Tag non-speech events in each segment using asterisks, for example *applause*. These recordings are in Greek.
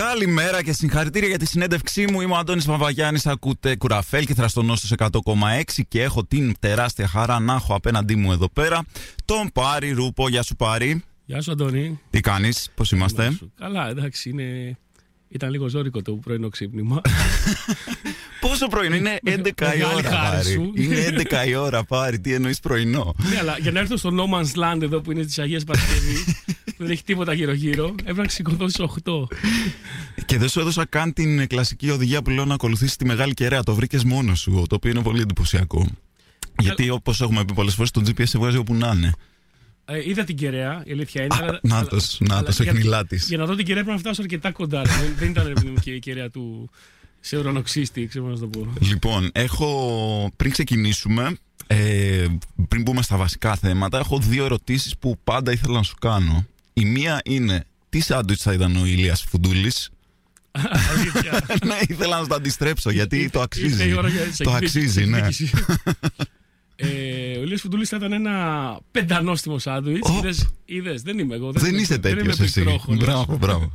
Καλημέρα και συγχαρητήρια για τη συνέντευξή μου. Είμαι ο Αντώνης Παπαγιάννης, ακούτε κουραφέλ και θραστονό στους 100,6 και έχω την τεράστια χαρά να έχω απέναντί μου εδώ πέρα τον Πάρη Ρούπο. Γεια σου Πάρη. Γεια σου Αντώνη. Τι κάνεις, πώς είμαστε; Καλά, εντάξει, είναι... ήταν λίγο ζώρικο το πρωινό ξύπνημα. *laughs* Πόσο πρωινό, είναι 11 η ώρα Πάρη. Είναι 11 η ώρα Πάρη, τι εννοείς πρωινό; ναι, αλλά για να έρθω στο No Man's Land εδώ που είναι της Αγίας Παρασκευής *laughs* δεν έχει τίποτα γύρω-γύρω. Έπρεπε να σηκωθώ στι 8. Και δεν σου έδωσα καν την κλασική οδηγία που λέω να ακολουθήσεις τη μεγάλη κεραία. Το βρήκες μόνος σου, το οποίο είναι πολύ εντυπωσιακό. Γιατί όπως έχουμε πει πολλές φορές, το GPS σε βγάζει όπου να είναι. Ε, είδα την κεραία, η αλήθεια είναι. Να το, να το, έχει τη. Για να δω την κεραία πρέπει να φτάσω αρκετά κοντά. δεν, ήταν και η κεραία του σε ουρανοξύστη, ξέρω να το πω. Λοιπόν, έχω πριν ξεκινήσουμε, ε, πριν μπούμε στα βασικά θέματα, έχω δύο ερωτήσεις που πάντα ήθελα να σου κάνω. Η μία είναι τι σάντουιτς θα ήταν ο Ηλίας Φουντούλης; *laughs* *laughs* Ναι, ήθελα να το αντιστρέψω γιατί το αξίζει. Το αξίζει, ναι. *laughs* Ε, ο Ηλίας Φουντούλης θα ήταν ένα πεντανόστιμο σάντουιτς. Oh. Είδες, δεν είμαι εγώ. Δεν, δεν είσαι τέτοιος εσύ. Μπράβο, μπράβο.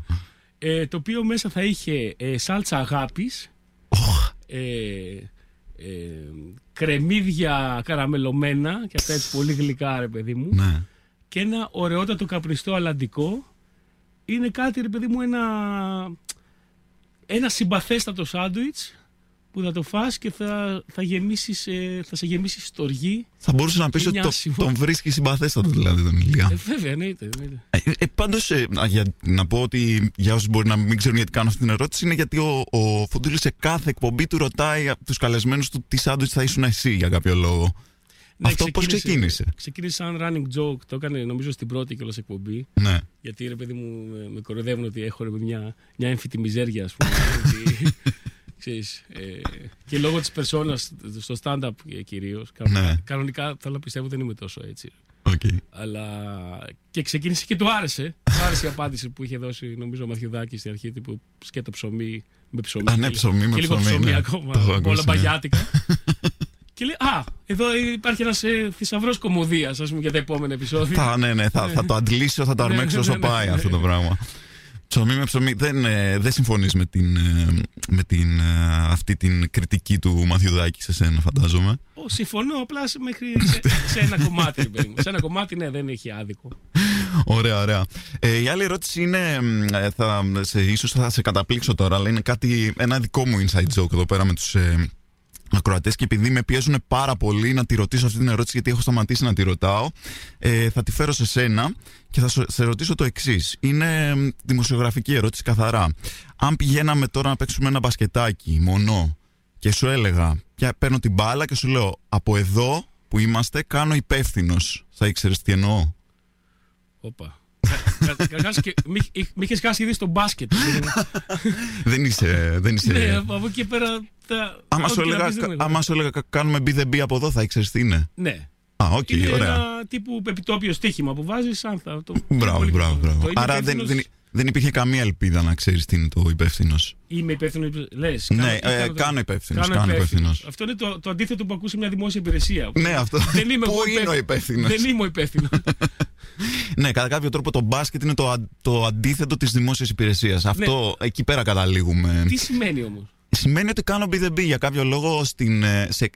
Ε, το οποίο μέσα θα είχε ε, σάλτσα αγάπης, oh. ε, ε, κρεμμύδια καραμελωμένα και αυτά έτσι πολύ γλυκά ρε παιδί μου. Ναι και ένα ωραιότατο καπριστό αλαντικό είναι κάτι ρε παιδί μου ένα, ένα συμπαθέστατο σάντουιτς που θα το φας και θα, θα, γεμίσεις, ε, θα σε γεμίσει στοργή. Θα μπορούσες να πεις ότι το, τον βρίσκει συμπαθέστατο δηλαδή τον Ηλία. Ε, βέβαια, εννοείται. Ε, ε, πάντως, ε, για, να πω ότι για όσους μπορεί να μην ξέρουν γιατί κάνω αυτή την ερώτηση είναι γιατί ο, ο Φοντούλης σε κάθε εκπομπή του ρωτάει από τους καλεσμένους του τι σάντουιτς θα ήσουν εσύ για κάποιο λόγο. Ναι, Αυτό πώς ξεκίνησε. Ξεκίνησε; σαν running joke. Το έκανε νομίζω στην πρώτη κιόλας εκπομπή. Ναι. Γιατί ρε παιδί μου με κοροϊδεύουν ότι έχω ρε, μια, μια έμφυτη μιζέρια, ας πούμε. *laughs* ξέρεις, ε, και λόγω της περσόνας στο stand-up κυρίως. Ναι. Κανονικά θέλω να πιστεύω δεν είμαι τόσο έτσι. Okay. Αλλά και ξεκίνησε και του άρεσε. Του άρεσε η απάντηση που είχε δώσει νομίζω ο Μαθιουδάκη στην αρχή τύπου σκέτο ψωμί με ψωμί. Α, ναι, ψωμί με και ψωμί. λίγο ψωμί ναι. ακόμα. Όλα μπαγιάτικα. *laughs* Και λέει, Α, εδώ υπάρχει ένας ε, θησαυρός κομμωδίας, ας πούμε, για τα επόμενα επεισόδια. Θα, ναι, ναι, θα, θα το αντλήσω, θα το ναι, αρμέξω όσο ναι, ναι, πάει αυτό το πράγμα. Ψωμί με ψωμί. Δεν, ε, δεν συμφωνείς με, την, ε, με την, ε, αυτή την κριτική του Μαθιουδάκη σε σένα, φαντάζομαι; Ο, συμφωνώ, απλά μέχρι σε, σε ένα κομμάτι. σε ένα κομμάτι, ναι, δεν έχει άδικο. Ωραία, ωραία. Ε, η άλλη ερώτηση είναι, ε, θα, σε, ίσως θα σε καταπλήξω τώρα, αλλά είναι κάτι, ένα δικό μου inside joke εδώ πέρα με τους ε, ακροατές και επειδή με πιέζουν πάρα πολύ να τη ρωτήσω αυτή την ερώτηση, γιατί έχω σταματήσει να τη ρωτάω, ε, θα τη φέρω σε σένα και θα σε ρωτήσω το εξής. Είναι δημοσιογραφική ερώτηση καθαρά. Αν πηγαίναμε τώρα να παίξουμε ένα μπασκετάκι μονό και σου έλεγα, και παίρνω την μπάλα και σου λέω από εδώ που είμαστε κάνω υπεύθυνος. Θα ήξερες τι εννοώ. Όπα. Καταρχάς, με είχες χάσει ήδη στο μπάσκετ. *laughs* δεν είσαι. Δεν είσαι... Ναι, από εκεί πέρα. Άμα σου έλεγα, άμα σου έλεγα κάνουμε be the από εδώ, θα ήξερες τι είναι. Ναι. Α, οκ, είναι ωραία. ένα τύπου επιτόπιο στοίχημα που βάζεις, αν θα το. Μπράβο, μπράβο, μπράβο. Άρα δεν, δεν, δεν υπήρχε καμία ελπίδα να ξέρεις τι είναι το υπεύθυνος. Είμαι υπεύθυνος. Λες. Ναι, κάνω, ε, κάνω υπεύθυνος. Αυτό είναι το, το αντίθετο που ακούσε μια δημόσια υπηρεσία. Ναι, αυτό. Δεν είμαι *laughs* Πού είναι ο υπεύθυνος. Δεν είμαι ο υπεύθυνος. *laughs* ναι, κατά κάποιο τρόπο το μπάσκετ είναι το, το αντίθετο της δημόσιας υπηρεσίας. Αυτό ναι. εκεί πέρα καταλήγουμε. Τι σημαίνει όμως; Σημαίνει ότι κάνω be για κάποιο λόγο στην, ε, σε,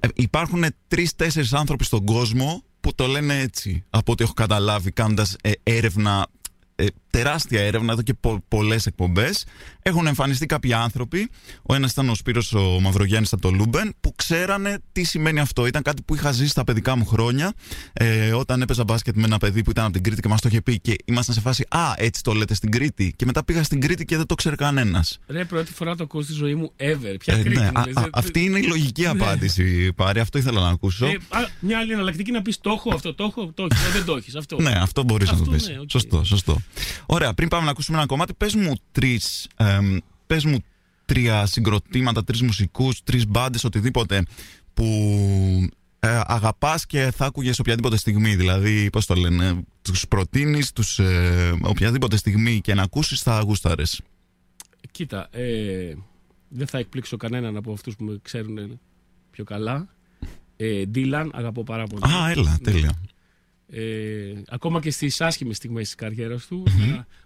ε, υπάρχουν τρεις-τέσσερις άνθρωποι στον κόσμο που το λένε έτσι. Από ό,τι έχω καταλάβει, κάνοντας ε, έρευνα ε, τεράστια έρευνα εδώ και πο, πολλές εκπομπές. Έχουν εμφανιστεί κάποιοι άνθρωποι. Ο ένας ήταν ο Σπύρος ο Μαυρογιάννης από το Λούμπεν, που ξέρανε τι σημαίνει αυτό. Ήταν κάτι που είχα ζήσει στα παιδικά μου χρόνια, ε, όταν έπαιζα μπάσκετ με ένα παιδί που ήταν από την Κρήτη και μας το είχε πει και ήμασταν σε φάση Α, έτσι το λέτε στην Κρήτη. Και μετά πήγα στην Κρήτη και δεν το ξέρει κανένας. Ρε, πρώτη φορά το ακούω στη ζωή μου ever. Ποια ε, Κρήτη. Ναι, α, α, αυτή είναι η λογική ναι. απάντηση, Πάρη. Αυτό ήθελα να ακούσω. Ε, α, μια άλλη εναλλακτική να πεις το έχω αυτό, το έχω, το έχω, δεν το έχεις. Αυτό. ναι, αυτό μπορείς να το πεις. Ναι, okay. Σωστό, σωστό. Ωραία, πριν πάμε να ακούσουμε ένα κομμάτι, πες μου τρεις, πες μου τρία συγκροτήματα, τρεις μουσικούς, τρεις μπάντες, οτιδήποτε που ε, αγαπάς και θα άκουγες οποιαδήποτε στιγμή. Δηλαδή, πώς το λένε, τους προτείνεις, τους, ε, οποιαδήποτε στιγμή και να ακούσεις θα γούσταρες. Κοίτα, ε, δεν θα εκπλήξω κανέναν από αυτούς που με ξέρουν πιο καλά. Ε, Dylan, αγαπώ πάρα πολύ. Α, έλα, τέλεια. Ε, ακόμα και στις άσχημες στιγμές της καριέρας του.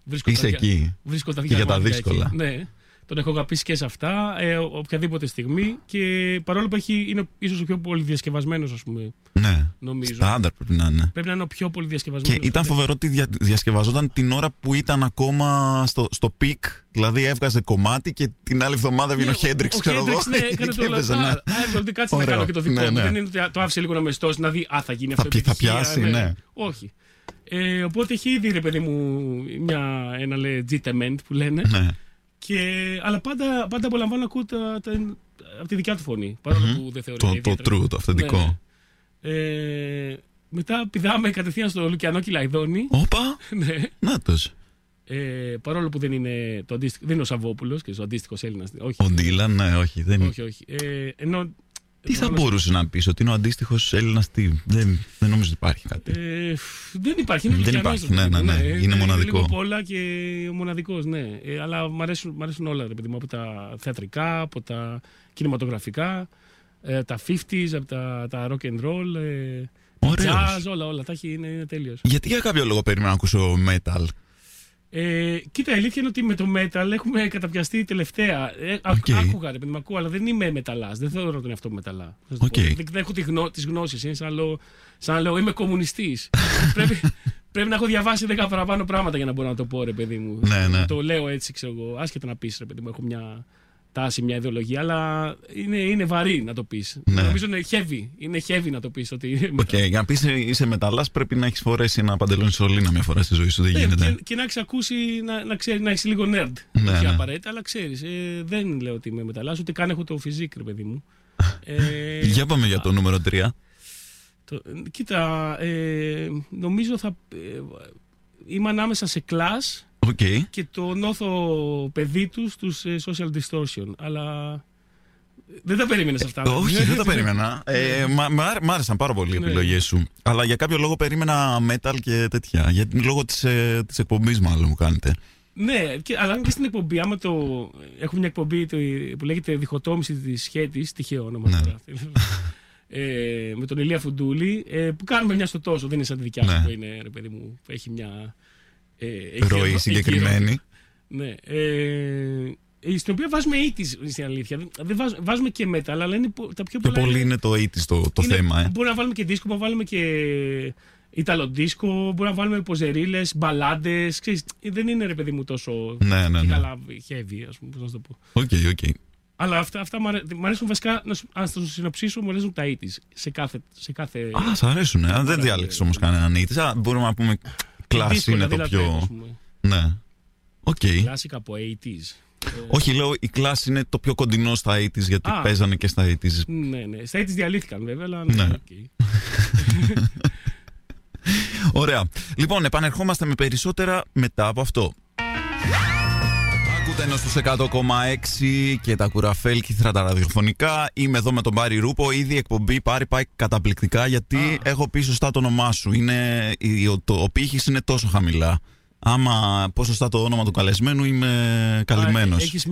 Βρίσκω Είσαι τα, εκεί. Βρίσκω τα και για τα δύσκολα. Εκεί. Ναι. Τον έχω αγαπήσει και σε αυτά, ε, οποιαδήποτε στιγμή. Και παρόλο που έχει, είναι ίσως ο πιο πολύ διασκευασμένος, ας πούμε. Ναι. Νομίζω. Στάνταρ πρέπει να είναι. Πρέπει να είναι ο πιο πολύ διασκευασμένος. Και ήταν φοβερό ότι δια, διασκευαζόταν την ώρα που ήταν ακόμα στο, στο peak. Δηλαδή έβγαζε κομμάτι και την άλλη εβδομάδα βγαίνει ναι, ο Χέντριξ, ξέρω εγώ. Ναι, *laughs* έκανε το έπαιζε, ναι. Α, κάτσε να κάνω και το δικό ναι, μου. Ναι. Δεν είναι ότι το άφησε λίγο να μεστώσει, να δει, Α, θα γίνει αυτό. Θα πιάσει, ναι. ναι. Όχι. Ε, οπότε έχει ήδη, ρε παιδί μου, μια, ένα legitimate που λένε. Ναι. Και, αλλά πάντα, πάντα απολαμβάνω να ακούω τα, τα, από τη δικιά του φωνή. Παρόλο mm-hmm. που δεν θεωρεί. Το, το true, το αυθεντικό. Ναι. Ε, μετά πηδάμε κατευθείαν στο Λουκιανό Κυλαϊδόνι. Όπα! *laughs* ναι. Να το. Ε, παρόλο που δεν είναι, το αντίστοιχο, δεν είναι ο Σαββόπουλος και ο αντίστοιχος Έλληνας. Ο Ντίλαν, ναι, όχι. Δεν... όχι, όχι. Ε, ενώ τι θα μπορούσε να πεις, ότι είναι ο αντίστοιχος Έλληνας τι. Δεν, δεν νομίζω ότι υπάρχει κάτι. Ε, δεν υπάρχει. Είναι δεν υπάρχει. Ναι, ναι, ναι, ναι. Είναι μοναδικό. Είναι πολλά και μοναδικός, ναι. Ε, αλλά μου αρέσουν, μ αρέσουν όλα, ρε παιδί μου, από τα θεατρικά, από τα κινηματογραφικά, ε, τα 50s, από τα, τα rock and roll. Ε, jazz, όλα, όλα. Τα έχει, είναι, είναι τέλειος. Γιατί για κάποιο λόγο περίμενα να ακούσω metal; Ε, κοίτα, η αλήθεια είναι ότι με το metal έχουμε καταπιαστεί τελευταία. Ε, okay. Άκουγα, ρε παιδί ακούω, αλλά δεν είμαι μεταλλάς. Δεν θεωρώ τον εαυτό μου μεταλλά. Okay. Δεν, έχω τι γνω, γνώσεις. Είναι σαν, λέω, σαν να λέω είμαι κομμουνιστής. *laughs* πρέπει, πρέπει να έχω διαβάσει 10 παραπάνω πράγματα για να μπορώ να το πω, ρε παιδί μου. Ναι, ναι. Το λέω έτσι, ξέρω εγώ. Άσχετα να πεις, ρε παιδί μου, έχω μια τάση, μια ιδεολογία, αλλά είναι, είναι βαρύ να το πεις. Ναι. Νομίζω είναι heavy. Είναι heavy να το πεις. Ότι... Okay, για να πεις είσαι μεταλλά, πρέπει να έχεις φορέσει ένα παντελόνι σωλήνα μια φορά στη ζωή σου. Δεν ναι, γίνεται. Και, και να έχεις ακούσει να, να, ξέρει, να έχεις λίγο nerd. Ναι, όχι ναι. απαραίτητα, αλλά ξέρεις. Ε, δεν λέω ότι είμαι μεταλλά, ούτε καν έχω το φυσικό, ρε παιδί μου. *laughs* ε, για πάμε για το νούμερο 3. Το, κοίτα, ε, νομίζω θα. Ε, είμαι ανάμεσα σε κλάσ Okay. Και το νόθο παιδί του στους ε, social distortion. Αλλά δεν τα περίμενες αυτά. Ε, όχι, δεν τα περίμενα. *laughs* ε, μ' άρεσαν πάρα πολύ οι ναι. επιλογές σου. Αλλά για κάποιο λόγο περίμενα metal και τέτοια. Για, λόγω της ε, της εκπομπής, μάλλον μου κάνετε. Ναι, και, αλλά και στην εκπομπή, άμα το. Έχουμε μια εκπομπή το, που λέγεται Διχοτόμηση της Σχέτης, τυχαίο όνομα ναι. *laughs* ε, με τον Ηλία Φουντούλη, ε, που κάνουμε μια στο τόσο. Δεν είναι σαν τη δικιά σου ναι. που είναι, ρε παιδί μου, που έχει μια ε, ροή συγκεκριμένη. Ναι. Ε, στην οποία βάζουμε 80's στην αλήθεια. Δεν βάζουμε και metal, αλλά είναι τα πιο πολλά. Πιο πολύ είναι το 80's το, το θέμα. Ε. Μπορεί να βάλουμε και δίσκο, μπορεί να βάλουμε και italo disco, μπορεί να βάλουμε ποζερίλες, μπαλάντες. Δεν είναι ρε παιδί μου τόσο ναι, ναι, ναι. καλά heavy, ας πούμε, πώς να το πω. OK, okay, OK. Okay. Αλλά αυτά, αυτά μου αρέσουν βασικά, αν το συνοψίσω, μου αρέσουν τα 80's σε κάθε. Σε κάθε... Α, σ' αρέσουν. Αν δεν διάλεξες όμως κανέναν 80's, μπορούμε να πούμε Clash είναι το πιο. Ναι. OK. Okay. Κλασικά από 80s. Όχι, λέω οι Clash είναι το πιο κοντινό στα 80s γιατί Α, παίζανε και στα 80s. Ναι, ναι. Στα 80s διαλύθηκαν βέβαια, αλλά. Ναι. Okay. *laughs* Ωραία. Λοιπόν, επανερχόμαστε με περισσότερα μετά από αυτό. Ακούτε ενώ στους 100,6 και τα κουραφέλκυθρα τα ραδιοφωνικά. Είμαι εδώ με τον Πάρη Ρούπο. Ήδη η εκπομπή Πάρη πάει καταπληκτικά γιατί έχω πει σωστά το όνομά σου. Είναι, ο, το, ο πύχης είναι τόσο χαμηλά. Άμα πω σωστά το όνομα του καλεσμένου, είμαι καλυμμένος. Έχεις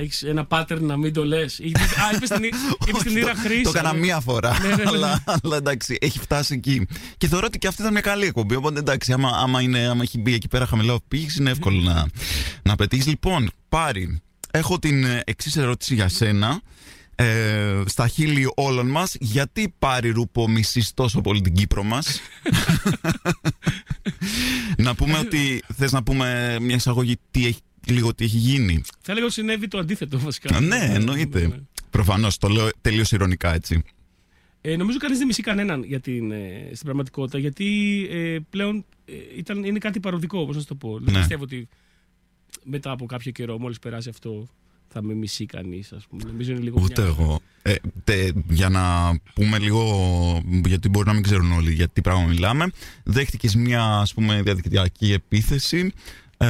έχεις ένα pattern να μην το λες. Α, είπες την, *laughs* την ήρα χρήση. Το έκανα μία φορά. Ναι, ναι, ναι. αλλά, αλλά εντάξει, έχει φτάσει εκεί. Και θεωρώ ότι και αυτή ήταν μια καλή εκπομπή. Οπότε εντάξει, άμα, άμα, είναι, άμα έχει μπει εκεί πέρα χαμηλά ο πύχη, είναι εύκολο να, να πετύχεις. Λοιπόν, πάρει. Έχω την εξής ερώτηση για σένα ε, στα χείλη όλων μας γιατί πάρει ρούπο μισής τόσο πολύ την Κύπρο μας; *laughs* Να πούμε ότι θες να πούμε μια εισαγωγή τι έχει, λίγο τι έχει γίνει; Θα λέγω συνέβη το αντίθετο βασικά ναι εννοείται ναι, ναι. προφανώς το λέω τελείως ηρωνικά έτσι ε, νομίζω κανείς δεν μισεί κανέναν για την, ε, στην πραγματικότητα γιατί ε, πλέον ε, ήταν, είναι κάτι παροδικό όπως να το πω δεν ναι. πιστεύω ότι μετά από κάποιο καιρό μόλις περάσει αυτό θα με μισεί κανείς, ας πούμε. Νομίζω είναι λίγο. Ούτε εγώ. Ε, τε, για να πούμε λίγο, γιατί μπορεί να μην ξέρουν όλοι για τι πράγμα μιλάμε, δέχτηκες μια ας πούμε διαδικτυακή επίθεση ε,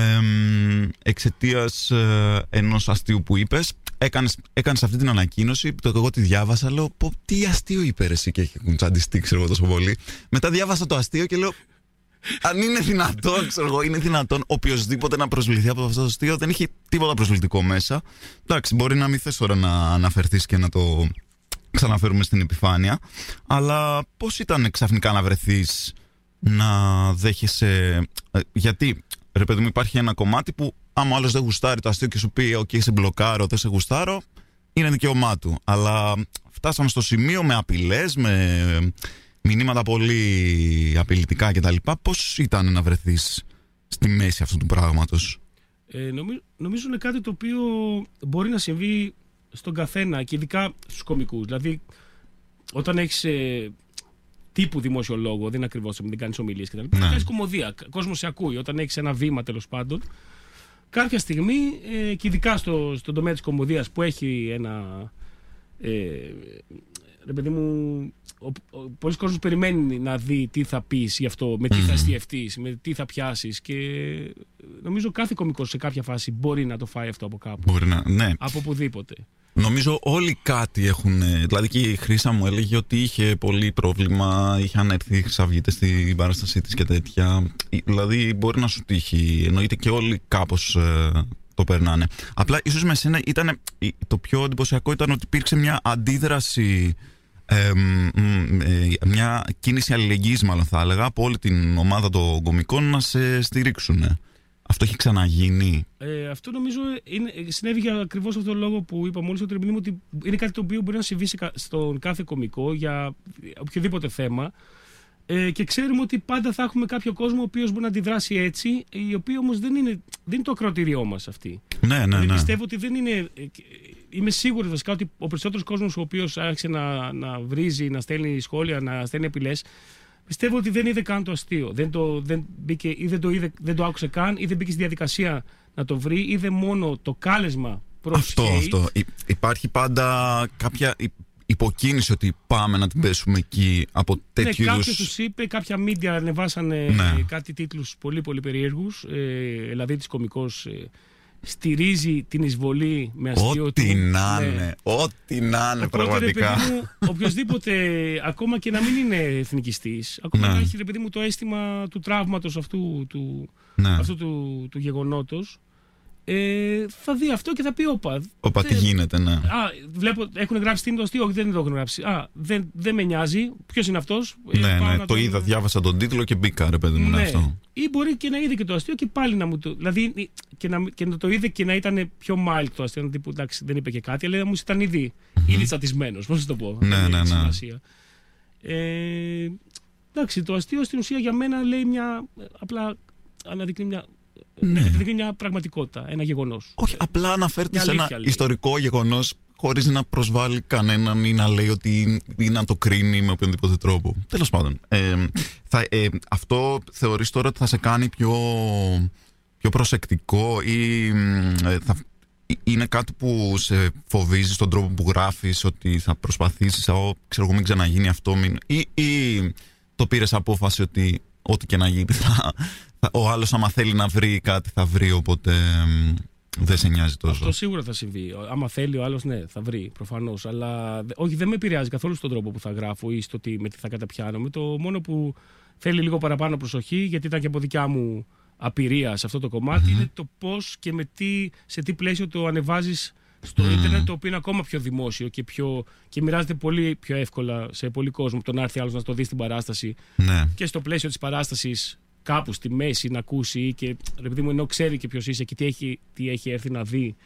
εξαιτίας ε, ενός αστείου που είπες. Έκανες, έκανες αυτή την ανακοίνωση, το εγώ τη διάβασα, λέω πω τι αστείο είπε εσύ και έχει τσαντιστεί ξέρω εγώ τόσο πολύ. Μετά διάβασα το αστείο και λέω αν είναι δυνατόν, ξέρω εγώ, είναι δυνατόν οποιοδήποτε να προσβληθεί από αυτό το αστείο. Δεν έχει τίποτα προσβλητικό μέσα. Εντάξει, μπορεί να μην θες τώρα να αναφερθείς και να το ξαναφέρουμε στην επιφάνεια. Αλλά πώς ήταν ξαφνικά να βρεθείς να δέχεσαι. ε, Γιατί, ρε παιδί μου, υπάρχει ένα κομμάτι που άμα ο άλλος δεν γουστάρει το αστείο και σου πει: OK, σε μπλοκάρω, δεν σε γουστάρω, είναι δικαίωμά του. Αλλά φτάσαμε στο σημείο με απειλές, με μηνύματα πολύ απειλητικά κτλ. Πώς ήταν να βρεθείς στη μέση αυτού του πράγματος; Ε, νομίζω, νομίζω είναι κάτι το οποίο μπορεί να συμβεί στον καθένα και ειδικά στους κομικούς. Δηλαδή, όταν έχεις ε, τύπου δημόσιο λόγο, δεν είναι ακριβώς μην κάνεις ομιλίες κτλ. Ναι. Κάνεις κομμωδία, κόσμος σε ακούει. Όταν έχεις ένα βήμα τέλος πάντων, κάποια στιγμή ε, και ειδικά στο, στον τομέα της κομμωδίας που έχει ένα... Ε, ρε παιδί μου, ο, ο, πολλοί κόσμος περιμένει να δει τι θα πεις γι' αυτό, με τι θα αστιευτείς, με τι θα πιάσεις και νομίζω κάθε κομικός σε κάποια φάση μπορεί να το φάει αυτό από κάπου. Μπορεί να, ναι. Από οπουδήποτε. Νομίζω όλοι κάτι έχουν. Δηλαδή και η Χρύσα μου έλεγε ότι είχε πολύ πρόβλημα. Είχαν έρθει οι Χρυσαυγίτες στην παράστασή της και τέτοια. Δηλαδή μπορεί να σου τύχει. Εννοείται και όλοι κάπως ε, το περνάνε. Απλά ίσως με σένα ήταν. Το πιο εντυπωσιακό ήταν ότι υπήρξε μια αντίδραση. Ε, μια κίνηση αλληλεγγύης μάλλον θα έλεγα από όλη την ομάδα των κομικών να σε στηρίξουν. Αυτό έχει ξαναγίνει; Ε, αυτό νομίζω είναι, συνέβη για ακριβώς αυτόν τον λόγο που είπα μόλις ότι, ότι είναι κάτι το οποίο μπορεί να συμβεί στον κάθε κομικό για οποιοδήποτε θέμα. Ε, και ξέρουμε ότι πάντα θα έχουμε κάποιο κόσμο ο οποίος μπορεί να αντιδράσει έτσι, οι οποίοι όμως δεν είναι, δεν είναι το ακροτήριό μας αυτή. Ναι, ναι, δηλαδή, ναι. Πιστεύω ότι δεν είναι. Είμαι σίγουρο βασικά ότι ο περισσότερος κόσμος ο οποίος άρχισε να, να βρίζει, να στέλνει σχόλια, να στέλνει απειλέ, πιστεύω ότι δεν είδε καν το αστείο. Δεν το, δεν μπήκε, ή δεν το, είδε, δεν το άκουσε καν, ή δεν μπήκε στη διαδικασία να το βρει, είδε μόνο το κάλεσμα προς Αυτό, hate. αυτό. Υπάρχει πάντα κάποια υποκίνηση ότι πάμε να την πέσουμε εκεί από τέτοιου ναι, είδους. Κάποιο τους είπε, κάποια media ανεβάσανε Ναι. κάτι τίτλους πολύ πολύ περίεργους. Ε, δηλαδή της κωμικό ε, στηρίζει την εισβολή με αστείο Ό,τι του. να Ναι. είναι. Ό,τι να είναι Οπότε, ρε πραγματικά. παιδί μου, οποιοδήποτε, ακόμα και να μην είναι εθνικιστής, ακόμα Ναι. να έχει ρε παιδί μου το αίσθημα του τραύματος αυτού του, Ναι. αυτού του, του γεγονότος ε, θα δει αυτό και θα πει όπα. Όπα, τι δεν- γίνεται, ναι. Α, βλέπω, έχουν γράψει τι είναι το αστείο, όχι δεν το έχουν γράψει. Α, δεν, δεν με νοιάζει. Ποιος είναι αυτός. ναι, ναι, το είδα, διάβασα τον τίτλο και μπήκα, ρε παιδί μου, ναι, αυτό. Ή μπορεί και να είδε και το αστείο και πάλι να μου το. Δηλαδή και να, και να το είδε και να ήταν πιο mild το αστείο. Να τύπου, εντάξει, δεν είπε και κάτι, αλλά μου ήταν ήδη, ήδη τσατισμένο. Πώς να το πω. Ναι, Δεν ναι, έχει ναι. σημασία. Ε, εντάξει, το αστείο στην ουσία για μένα λέει μια. Απλά αναδεικνύει μια. Ναι. αναδεικνύει μια πραγματικότητα, ένα γεγονός. Όχι, απλά αναφέρεται Μια σε ένα αλήθεια, λέει. ιστορικό γεγονός χωρίς να προσβάλλει κανέναν ή να λέει ότι ή να το κρίνει με οποιονδήποτε τρόπο. Τέλος πάντων. Ε, θα, ε, αυτό θεωρείς τώρα ότι θα σε κάνει πιο, πιο προσεκτικό ή μ, ε, θα, ή- είναι κάτι που σε φοβίζει στον τρόπο που γράφεις ότι θα προσπαθήσεις «Ω, ξέρω εγώ μην ξαναγίνει αυτό μην... ή, ή το πήρες απόφαση ότι ό,τι και να γίνει θα, θα- ο άλλος άμα θέλει να βρει κάτι θα βρει οπότε μ, δεν σε νοιάζει τόσο. Αυτό σίγουρα θα συμβεί. Άμα θέλει ο άλλος, ναι, θα βρει προφανώς. Αλλά δε- όχι, δεν με επηρεάζει καθόλου στον τρόπο που θα γράφω ή στο τι, με τι θα καταπιάνομαι. Το μόνο που θέλει λίγο παραπάνω προσοχή, γιατί ήταν και από δικιά μου απειρία σε αυτό το κομματι είναι το πώς και με τι, σε τι πλαίσιο το ανεβάζεις στο ίντερνετ, το οποίο είναι ακόμα πιο δημόσιο και, πιο, και μοιράζεται πολύ πιο εύκολα σε πολύ κόσμο. Το να έρθει άλλος να το δει στην παράσταση Ναι. και στο πλαίσιο της παράστασης κάπου στη μέση να ακούσει ή και ρε παιδί μου ενώ ξέρει και ποιος είσαι και τι έχει, τι έχει έρθει να δει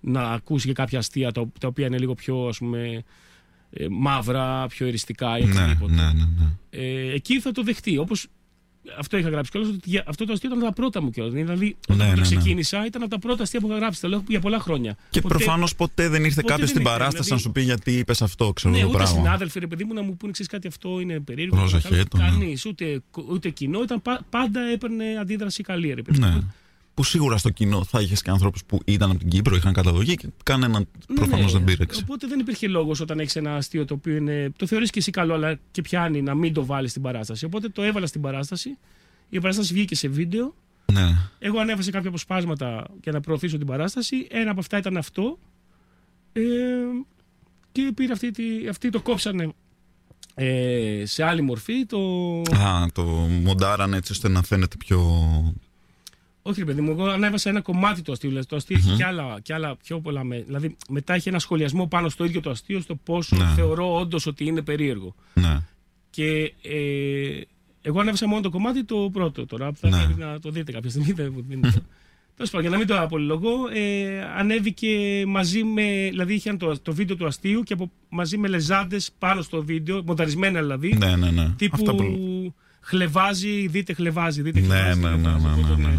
να ακούσει και κάποια αστεία τα, τα οποία είναι λίγο πιο ας πούμε ε, μαύρα, πιο εριστικά ή Ναι, οτιδήποτε. ναι, ναι, ναι. Ε, εκεί θα το δεχτεί. Όπως αυτό είχα γράψει κιόλας, ότι για- αυτό το αστείο ήταν από τα πρώτα μου κιόλας. Δηλαδή, όταν Ναι, το ναι, ναι. ξεκίνησα, ήταν από τα πρώτα αστεία που είχα γράψει. Το λέω για πολλά χρόνια. Και Ποτέ- προφανώς ποτέ δεν ήρθε ποτέ κάποιος δεν στην ήρθε, παράσταση να δηλαδή- σου πει γιατί είπες αυτό, ξέρω Ναι, το ούτε πράγμα. συνάδελφοι, ρε παιδί μου, να μου πούνε ξέρεις κάτι αυτό είναι περίεργο. Πρόσεχε Κανεί, το, ναι. ούτε, ούτε κοινό. Ήταν, πα- πάντα έπαιρνε αντίδραση καλή, ρε παιδί μου. Ναι. Που σίγουρα στο κοινό θα είχες και ανθρώπους που ήταν από την Κύπρο, είχαν καταγωγή και κανέναν προφανώς Ναι, δεν πήρεξε. Οπότε δεν υπήρχε λόγος όταν έχεις ένα αστείο το οποίο είναι. Το θεωρείς και εσύ καλό, αλλά και πιάνει να μην το βάλεις στην παράσταση. Οπότε το έβαλα στην παράσταση. Η παράσταση βγήκε σε βίντεο. Ναι. Εγώ ανέβασα κάποια αποσπάσματα για να προωθήσω την παράσταση. Ένα από αυτά ήταν αυτό. Ε, και πήρε αυτή, τη- αυτή το κόψανε ε, σε άλλη μορφή. Το... Α, το μοντάραν έτσι ώστε να φαίνεται πιο. Όχι, ρε παιδί μου, εγώ ανέβασα ένα κομμάτι του αστείου. Δηλαδή, το αστείο έχει και άλλα, και άλλα πιο πολλά. Με... Δηλαδή, μετά έχει ένα σχολιασμό πάνω στο ίδιο το αστείο, στο πόσο Ναι. θεωρώ όντως ότι είναι περίεργο. Ναι. Και ε, Εγώ ανέβασα μόνο το κομμάτι το πρώτο τώρα. Θα Ναι. πρέπει να το δείτε κάποια στιγμή. δεν- δεν είναι το- Τέλος πάντων, για να μην το απολυλογώ, ε, ανέβηκε μαζί με. Δηλαδή είχαν το, το βίντεο του αστείου και από, μαζί με λεζάντες πάνω στο βίντεο, μονταρισμένα δηλαδή. Ναι, ναι, ναι. Τύπου Αυτά που... χλεβάζει, δείτε χλεβάζει, δείτε Ναι, χλεβάζει. ναι, δείτε ναι, χλεβάζει. ναι, ναι, Οπότε, ναι.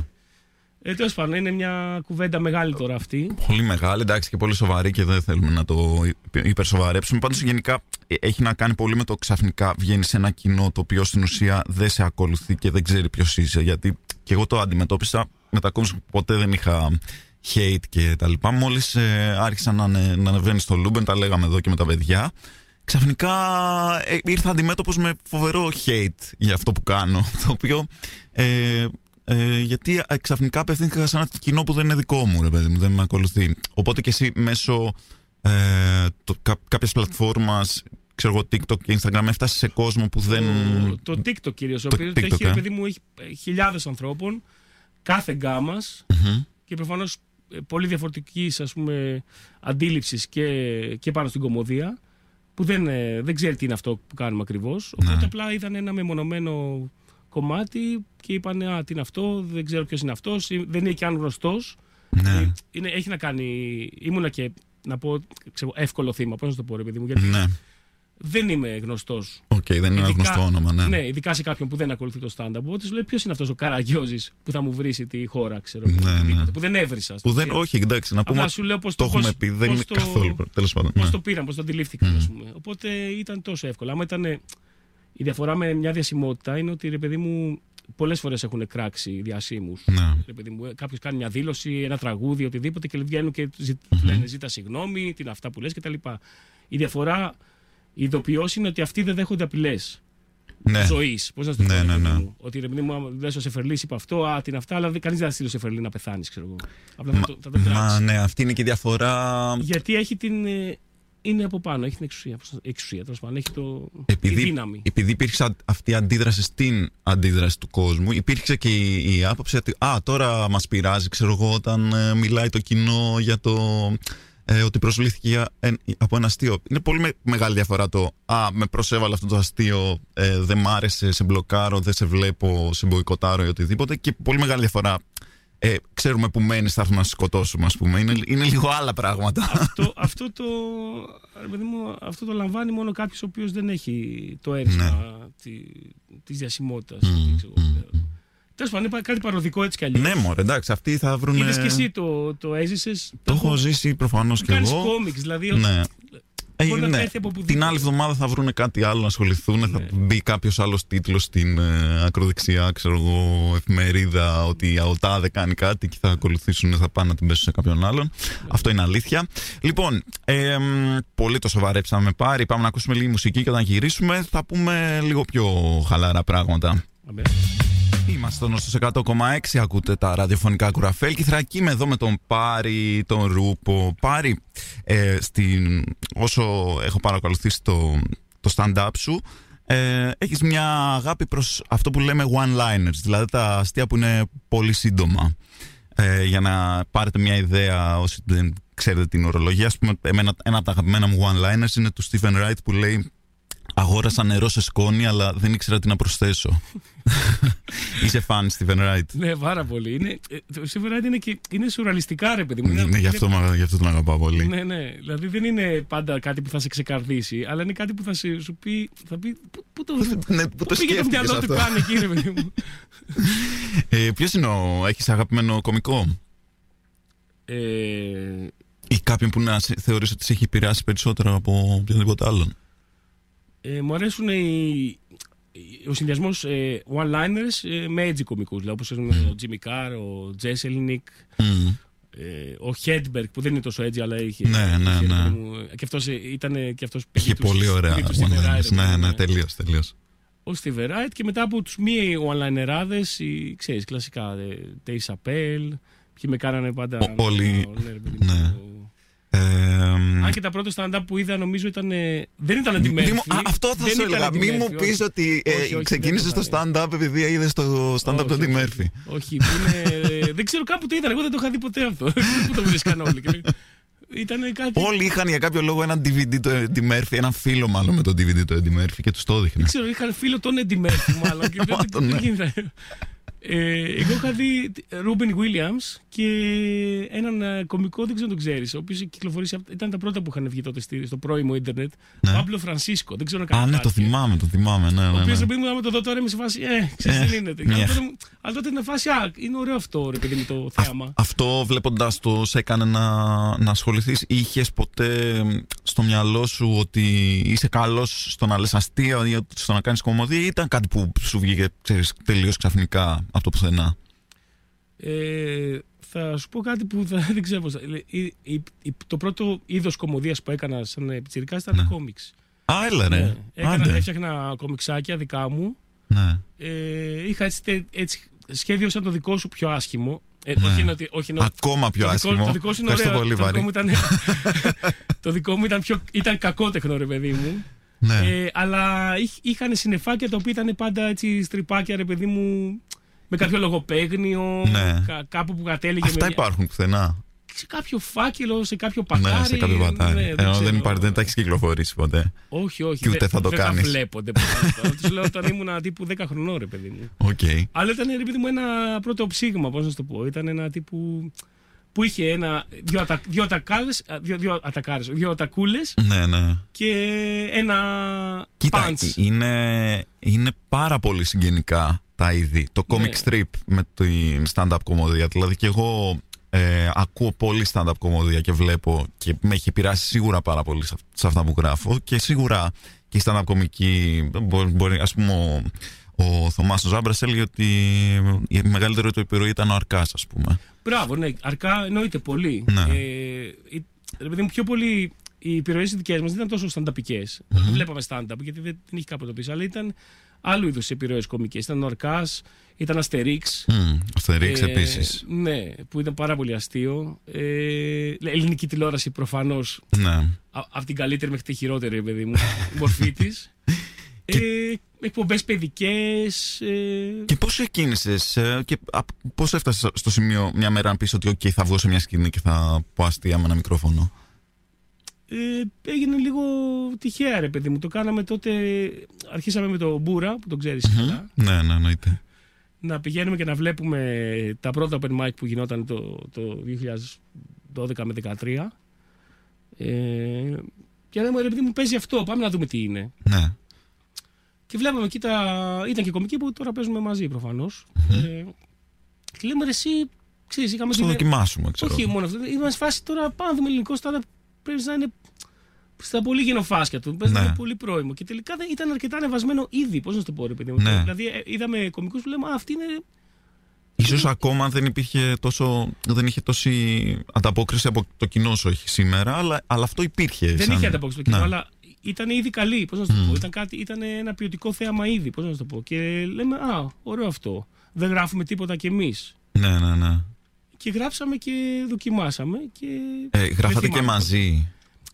Ε, Τέλος πάντων, είναι μια κουβέντα μεγάλη τώρα αυτή. Πολύ μεγάλη, εντάξει και πολύ σοβαρή και δεν θέλουμε να το υπερσοβαρέψουμε. Πάντως γενικά ε, έχει να κάνει πολύ με το ξαφνικά βγαίνει σε ένα κοινό το οποίο στην ουσία δεν σε ακολουθεί και δεν ξέρει ποιος είσαι. Γιατί και εγώ το αντιμετώπισα με τα κόμικς που ποτέ δεν είχα hate και τα λοιπά. Μόλις ε, άρχισα να, ανε- να ανεβαίνει στο Luben, τα λέγαμε εδώ και με τα παιδιά. Ξαφνικά ε, ήρθα αντιμέτωπος με φοβερό hate για αυτό που κάνω. *laughs* Το οποίο ε, ε, γιατί ε, ξαφνικά απευθύνθηκα σε ένα κοινό που δεν είναι δικό μου, ρε παιδί μου, δεν με ακολουθεί. Οπότε και εσύ μέσω ε, το, κα, κάποιες πλατφόρμας, ξέρω εγώ, TikTok και Instagram, έφτασες σε κόσμο που δεν... Το, το TikTok κυρίως, ο Το οποίος TikTok, έχει, ε. παιδί μου, έχει χιλιάδες ανθρώπων κάθε γκάμας Μμμ. και προφανώς πολύ διαφορετικής ας πούμε αντίληψης και, και πάνω στην κομμωδία που δεν, ε, δεν ξέρει τι είναι αυτό που κάνουμε ακριβώς. Οπότε Ναι. απλά είδαν ένα μεμονωμένο κομμάτι και είπαν Α, τι είναι αυτό, δεν ξέρω ποιος είναι αυτός, δεν είναι και αν γνωστός. Ναι, Είναι, έχει να κάνει. ήμουνα και να πω ξέρω, εύκολο θύμα, πώς να το πω, ρε παιδί μου, γιατί ναι. δεν είμαι γνωστός. Οκ, δεν είναι ένα Ειδικά- γνωστό όνομα, ναι. Ναι, ειδικά σε κάποιον που δεν ακολουθεί το stand-up. Οπότε σου λέει ποιος είναι αυτός ο καραγκιόζης που θα μου βρίσει τη χώρα, ξέρω. Ναι, εγώ, ναι. οτιδήποτε, Που δεν έβρισα. Που δεν, όχι, εντάξει, να πούμε Απλά ότι σου λέω πως το έχουμε πει, δεν είναι καθόλου, τέλος πάντων. Πώς ναι. το πήραν, πώς το αντιλήφθηκαν, ας πούμε. Οπότε ήταν τόσο εύκολο. Άμα ήταν. Η διαφορά με μια διασημότητα είναι ότι ρε παιδί μου πολλές φορές έχουν κράξει διασύμου. Ναι. Κάποιος κάνει μια δήλωση, ένα τραγούδι, οτιδήποτε και βγαίνουν και ζη- λένε ζήτα συγγνώμη, τι είναι αυτά που λες κτλ. Η διαφορά, η ειδοποιώ είναι ότι αυτοί δεν δέχονται απειλές Ναι. ζωής. Πώς να σου το πω, Ναι, ρε ναι, παιδί ναι. μου. Ότι ρε παιδί μου, άμα δεν ο Σεφερλής είπε αυτό, α, τι είναι αυτά, αλλά κανείς δεν θα στείλει ο Σεφερλή να πεθάνεις, ξέρω εγώ. Απλά θα το, θα το Μα κράξεις. ναι, αυτή είναι και η διαφορά. Γιατί έχει την. Ε, Είναι από πάνω, έχει την εξουσία. πώς θα- Εξουσία, τέλος πάντων. Έχει το, τη Επειδή, δύναμη. επειδή υπήρξε α- αυτή η αντίδραση στην αντίδραση του κόσμου, υπήρξε και η, η άποψη ότι α, τώρα μας πειράζει, ξέρω εγώ, όταν ε, μιλάει το κοινό για το ε, ότι προσβλήθηκε για, εν- από ένα αστείο. Είναι πολύ με- μεγάλη διαφορά το α, με προσέβαλε αυτό το αστείο, ε, δεν μ' άρεσε, σε μπλοκάρω, δεν σε βλέπω, σε μποϊκοτάρω ή οτιδήποτε και πολύ μεγάλη διαφορά. Ε, ξέρουμε που μένεις, θα έρθουμε να σε σκοτώσουμε, ας πούμε. Είναι, είναι λίγο άλλα πράγματα. αυτό, αυτό, το, ρε παιδί μου, αυτό το λαμβάνει μόνο κάποιος ο οποίος δεν έχει το έρισμα τη της διασημότητας. Μμμ, Τέλος πάντων, είναι κάτι παροδικό έτσι κι αλλιώς. ναι, μωρέ, εντάξει, αυτοί θα βρουν. Είδες και εσύ το, το έζησες. Το έχω ζήσει προφανώς και Κάνεις εγώ. κόμιξ, δηλαδή. Ναι. Ε, Μπορεί να ναι. έρθει από οπουδήποτε. Την άλλη εβδομάδα θα βρουν κάτι άλλο να ασχοληθούν. Θα Ναι. μπει κάποιος άλλος τίτλος στην ε, ακροδεξιά, ξέρω εγώ, εφημερίδα ότι ο Τάδε κάνει κάτι και θα ακολουθήσουν, θα πάνε να την πέσουν σε κάποιον άλλον. Αυτό είναι αλήθεια. Λοιπόν, ε, μ, πολύ το σοβαρέψαμε πάρει. Πάμε να ακούσουμε λίγη μουσική και όταν γυρίσουμε θα πούμε λίγο πιο χαλαρά πράγματα. Αμέ. Είμαστε στον στο 100,6. Ακούτε τα ραδιοφωνικά κουραφέλ. Και θα είμαι εδώ με τον Πάρη, τον Ρούπο. Πάρη, ε, στην, όσο έχω παρακολουθήσει το, το stand-up σου, ε, έχεις μια αγάπη προς αυτό που λέμε one-liners, δηλαδή τα αστεία που είναι πολύ σύντομα. Ε, για να πάρετε μια ιδέα όσοι δεν ξέρετε την ορολογία, ας πούμε, εμένα, ένα από τα αγαπημένα μου one-liners είναι του Stephen Wright που λέει Αγόρασα νερό σε σκόνη, αλλά δεν ήξερα τι να προσθέσω. *laughs* Είσαι φαν, Stephen Wright. Ναι, πάρα πολύ. Είναι, ε, το Silverlight είναι, και, είναι σουραλιστικά, ρε παιδί μου. Είναι- Ναι, γι' αυτό, μα- γι' αυτό τον αγαπάω πολύ. Ναι, ναι. Δηλαδή δεν είναι πάντα κάτι που θα σε ξεκαρδίσει, αλλά είναι κάτι που θα σε, σου πει. Θα πει πού, πού το, Ναι, που το πού πήγε το σκέφτηκες μυαλό του αυτό; κάνει εκεί, ρε παιδί μου; *laughs* Ε, Ποιος είναι ο. Έχεις αγαπημένο κωμικό; Ε, ή κάποιον που να σε- θεωρείς ότι σε έχει επηρεάσει περισσότερο από οποιοδήποτε άλλον; ε, μου αρέσουν οι, ο συνδυασμός ε, one-liners ε, με edgy κομικούς. Δηλαδή, όπως ο Jimmy Carr, ο Jesselnick, Μμμ. ε, ο Hedberg που δεν είναι τόσο edgy, αλλά είχε. Ναι, ναι, είχε, ναι. ρε παιδί μου, Και αυτός ήταν και αυτός Είχε πολύ ωραία one-liners. Ναι, ναι, τελείως, τελείως. ο Steve Wright και μετά από τους μη one-linerάδες, οι, ξέρεις, κλασικά, ε, Dave Chappelle, ποιοι με κάνανε πάντα... Ο- όλοι- Ναι, ρε παιδί μου. ναι. Ε, Αν και τα πρώτα stand-up που είδα νομίζω ήταν... ε, Δεν ήταν μη- Eddie μη μου- Murphy. α, αυτό θα Δεν σου ήταν έλεγα. Eddie Μην μου Murphy, πεις όχι. ότι ε, Όχι, όχι, ξεκίνησες δεν το το stand-up επειδή είδες το stand-up του Όχι, Eddie όχι. Murphy. Όχι, που είναι, δεν ξέρω κάπου το είδαν. Εγώ δεν το είχα δει ποτέ αυτό. *laughs* Πού το βρίσκαν όλοι. Και λέει, Ήταν κάτι. Όλοι είχαν για κάποιο λόγο ένα DVD το Eddie Murphy, ένα φίλο μάλλον με το DVD το Eddie Murphy και τους το έδειχνε. Δεν ξέρω, είχαν φίλο τον Eddie Murphy μάλλον. και *laughs* δεν, Μάλλον, δεν ναι. γίνεται. Ε, εγώ είχα δει Ρούμπιν Williams και έναν ε, κωμικό, δεν ξέρω αν τον ξέρεις, ο οποίος κυκλοφορήσει. Ήταν τα πρώτα που είχαν βγει τότε στη- στο πρώιμο Ιντερνετ. Ναι. Παύλο Φρανσίσκο, δεν ξέρω αν Α, κάνει ναι, το κάτι. θυμάμαι, το θυμάμαι. Ναι, Ο ναι, οποίος ναι. ρε παιδί μου, άμα το δω τώρα είμαι σε φάση. Ε, ξέρεις Ε, τι είναι. ναι. Αλλά τότε μου- Αλλά τότε είναι φάση. Α, είναι ωραίο αυτό ρε παιδί μου το θέαμα. Αυτό βλέποντας το σε έκανε να, να ασχοληθείς. Είχες ποτέ μ, στο μυαλό σου ότι είσαι καλός στο να λες αστεία ή στο να κάνεις κομμωδία ή ήταν κάτι που σου βγήκε τελείως ξαφνικά από το πουθενά; Ε, θα σου πω κάτι που θα- *laughs* δεν ξέρω πώς θα... η- η- η- Το πρώτο είδος κομμωδίας που έκανα σαν πιτσιρικάς ήταν Ναι. κόμιξ. Α, έλα ρε. Ναι. Έκανα, Άντε. έφτιαχνα κομιξάκια δικά μου. Ναι. Ε, είχα έτσι, τε- έτσι σχέδιο σαν το δικό σου πιο άσχημο. Ε, Ναι. όχι, είναι ότι- όχι, είναι ότι- Ακόμα πιο το δικό- άσχημο. Το δικό σου είναι Ευχαριστώ ωραίο. πολύ, το, δικό Βαρύ. μου ήταν, *laughs* το δικό μου ήταν, πιο, ήταν κακότεχνο, ρε παιδί μου. Ναι. Ε, αλλά είχ- είχαν συννεφάκια τα οποία ήταν πάντα έτσι στριπάκια, ρε παιδί μου, με κάποιο λογοπαίγνιο, Ναι. κα- κάπου που κατέληγε Αυτά με, υπάρχουν πουθενά. Σε κάποιο φάκελο, σε κάποιο πατάρι. Ναι, σε κάποιο πατάρι. ναι, Ε, δεν, ξέρω. υπάρχει, δεν τα έχεις κυκλοφορήσει ποτέ. Όχι, όχι. Και ούτε δεν- θα το δεν κάνεις. Δεν βλέπονται. Σου λέω όταν ήμουν τύπου 10 χρονών, ρε παιδί μου. Οκ. Αλλά ήταν ρε παιδί μου ένα πρώτο ψήγμα, πώς να σου το πω. Ήταν ένα τύπου. που είχε ένα, δύο, ατα, δύο, ατακάρες, α, δύο, δύο, ατακάρες, δύο ατακούλες Ναι, ναι. και ένα Κοίτα, punch. είναι, είναι πάρα πολύ συγγενικά τα είδη. Το comic Ναι. strip με την stand-up κομμωδία. Δηλαδή και εγώ ε, ακούω πολύ stand-up κομμωδία και βλέπω και με έχει επηρεάσει σίγουρα πάρα πολύ σε, σε αυτά που γράφω και σίγουρα και η stand-up κομική μπορεί, μπορεί ας πούμε ο, ο Θωμάς ο Ζάμπρας έλεγε ότι η μεγαλύτερη του επιρροή ήταν ο Αρκάς ας πούμε. Μπράβο, ναι, αρκά εννοείται πολύ. Ναι. Ε, η- ρε παιδί μου, πιο πολύ οι επιρροές δικές μας δεν ήταν τόσο stand-upικές. Δεν βλέπαμε stand-up γιατί δεν την είχε κάποτε πίσω, αλλά ήταν άλλου είδους επιρροές κομικές. Ήταν ο Αρκάς, ήταν Αστερίξ. Mm, Αστερίξ Ε, επίσης. Ναι, που ήταν πάρα πολύ αστείο. Ε, ελληνική τηλεόραση προφανώς Ναι. από την καλύτερη μέχρι τη χειρότερη, ρε παιδί μου, μορφή της. *laughs* Ε, Εκπομπές παιδικές. Ε, Και πώς εκκίνησε και πώς έφτασες στο σημείο μια μέρα να πεις ότι okay, θα βγω σε μια σκηνή και θα πω αστεία με ένα μικρόφωνο. Ε, έγινε λίγο τυχαία, ρε παιδί μου. Το κάναμε τότε. Αρχίσαμε με τον Μπούρα, που τον ξέρεις καλά. Ναι, ναι, εννοείται. Να πηγαίνουμε και να βλέπουμε τα πρώτα open mic που γινόταν το, το 2012 με 2013. Ε, και λέμε, ρε παιδί μου, παίζει αυτό. Πάμε να δούμε τι είναι. Ναι. Και βλέπαμε εκεί τα. ήταν και κομικοί που τώρα παίζουμε μαζί προφανώς. Ε, και λέμε, ρε, εσύ, ξέρεις, είχαμε Στο την- δοκιμάσουμε, ξέρω. Όχι μόνο αυτό. Είμαστε σε φάση τώρα πάμε να δούμε ελληνικό stand Πρέπει να είναι στα πολύ γενοφάσκια του. Παίζει να Ναι. είναι πολύ πρόημο. Και τελικά δεν ήταν αρκετά ανεβασμένο ήδη. Πώς να σου το πω, ρε παιδί μου. Ναι. Δηλαδή ε, είδαμε κομικούς που λέμε Α, αυτή είναι. Ίσως ακόμα δεν υπήρχε τόσο. Δεν είχε τόση ανταπόκριση από το κοινό σου όχι σήμερα, αλλά, αλλά αυτό υπήρχε. Δεν σαν- είχε ανταπόκριση το κοινό, Ναι. αλλά ήταν ήδη καλή. Πώς να σου το Μμ. πω. Ήταν, κάτι, ήταν ένα ποιοτικό θέαμα ήδη. Πώς να σου το πω. Και λέμε Α, ωραίο αυτό. Δεν γράφουμε τίποτα κι εμείς. Ναι, ναι, ναι. Και γράψαμε και δοκιμάσαμε. Και Ε, δεν γράφατε και θυμάμαι. μαζί.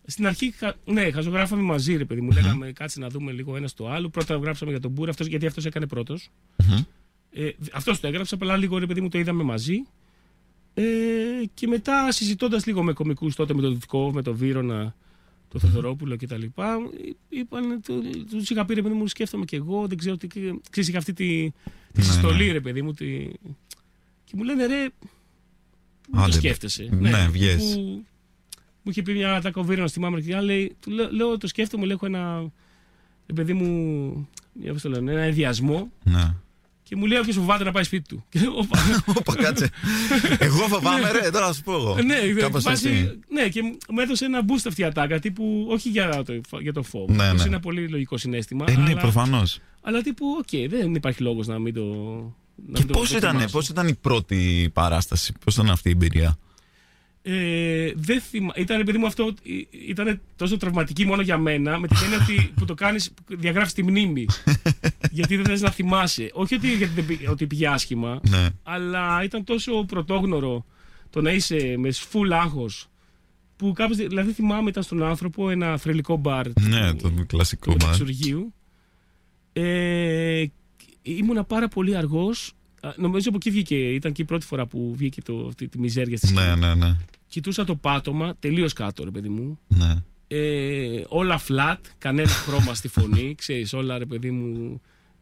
Στην αρχή, χα- ναι, χαζογράφαμε μαζί, ρε παιδί μου. Λέγαμε κάτσε να δούμε λίγο ένα στο άλλο. Πρώτα γράψαμε για τον Μπούρα, αυτός, γιατί αυτός έκανε πρώτος. Μμμ. Ε, αυτός το έγραψε, απλά λίγο ρε παιδί μου το είδαμε μαζί. Ε, και μετά συζητώντας λίγο με κομικούς τότε με τον Δυτικό, με τον Βύρονα, τον Θεοδωρόπουλο κτλ. Είπαν, του είχα πει ρε παιδί μου, σκέφτομαι και εγώ, δεν ξέρω τι. Ξέρεις, είχα αυτή τη, τη Ναι, συστολή, ναι. ρε παιδί μου. Τη... Και μου λένε ρε. Μην Άντε, το σκέφτεσαι. ναι, βγες. Που- Μου είχε πει μια τάκα ο Βύρονα στη μάμα και λέει, του λέω, λέω, το σκέφτομαι, λέω, έχω ένα. Ρε παιδί μου, μια, πώς το λένε, ένα ενδοιασμό Ναι. και μου λέει όποιος φοβάται να πάει σπίτι του. Και λέω, «Όπα». *laughs* Όπα, κάτσε. εγώ φοβάμαι, ρε, τώρα να σου πω εγώ. ναι, Κάπως φάση- έτσι. ναι, και μου έδωσε ένα boost αυτή η ατάκα τύπου όχι για το, για το φόβο. Ναι, Αυτό ναι. είναι ένα πολύ λογικό συναίσθημα. Ε, ναι, αλλά, προφανώς. αλλά τύπου, οκ, δεν υπάρχει λόγος να μην το. Να Και μην το πώς ήταν, δοκιμάσω. πώς ήταν η πρώτη παράσταση, πώς ήταν αυτή η εμπειρία; Ε, δεν θυμα... Ήταν επειδή μου αυτό ε, ήταν τόσο τραυματική μόνο για μένα, με την έννοια ότι που το κάνεις, διαγράφεις τη μνήμη. *laughs* γιατί δεν θες να θυμάσαι. Όχι ότι, γιατί δεν πή- ότι πήγε άσχημα, Ναι. αλλά ήταν τόσο πρωτόγνωρο το να είσαι μες full άγχος. Που κάποιος, δηλαδή θυμάμαι ήταν στον άνθρωπο ένα θρελικό μπαρ Ναι, του, το κλασικό του μπαρ. Μεταξουργείου. Ε, ήμουνα πάρα πολύ αργός. Α, Νομίζω από εκεί βγήκε, ήταν και η πρώτη φορά που βγήκε το, αυτή τη μιζέρια στη σκηνή. Ναι, ναι, ναι. κοιτούσα το πάτωμα τελείως κάτω, ρε παιδί μου. Ναι. Ε, όλα flat, κανένα χρώμα στη φωνή, *laughs* ξέρεις, όλα ρε παιδί μου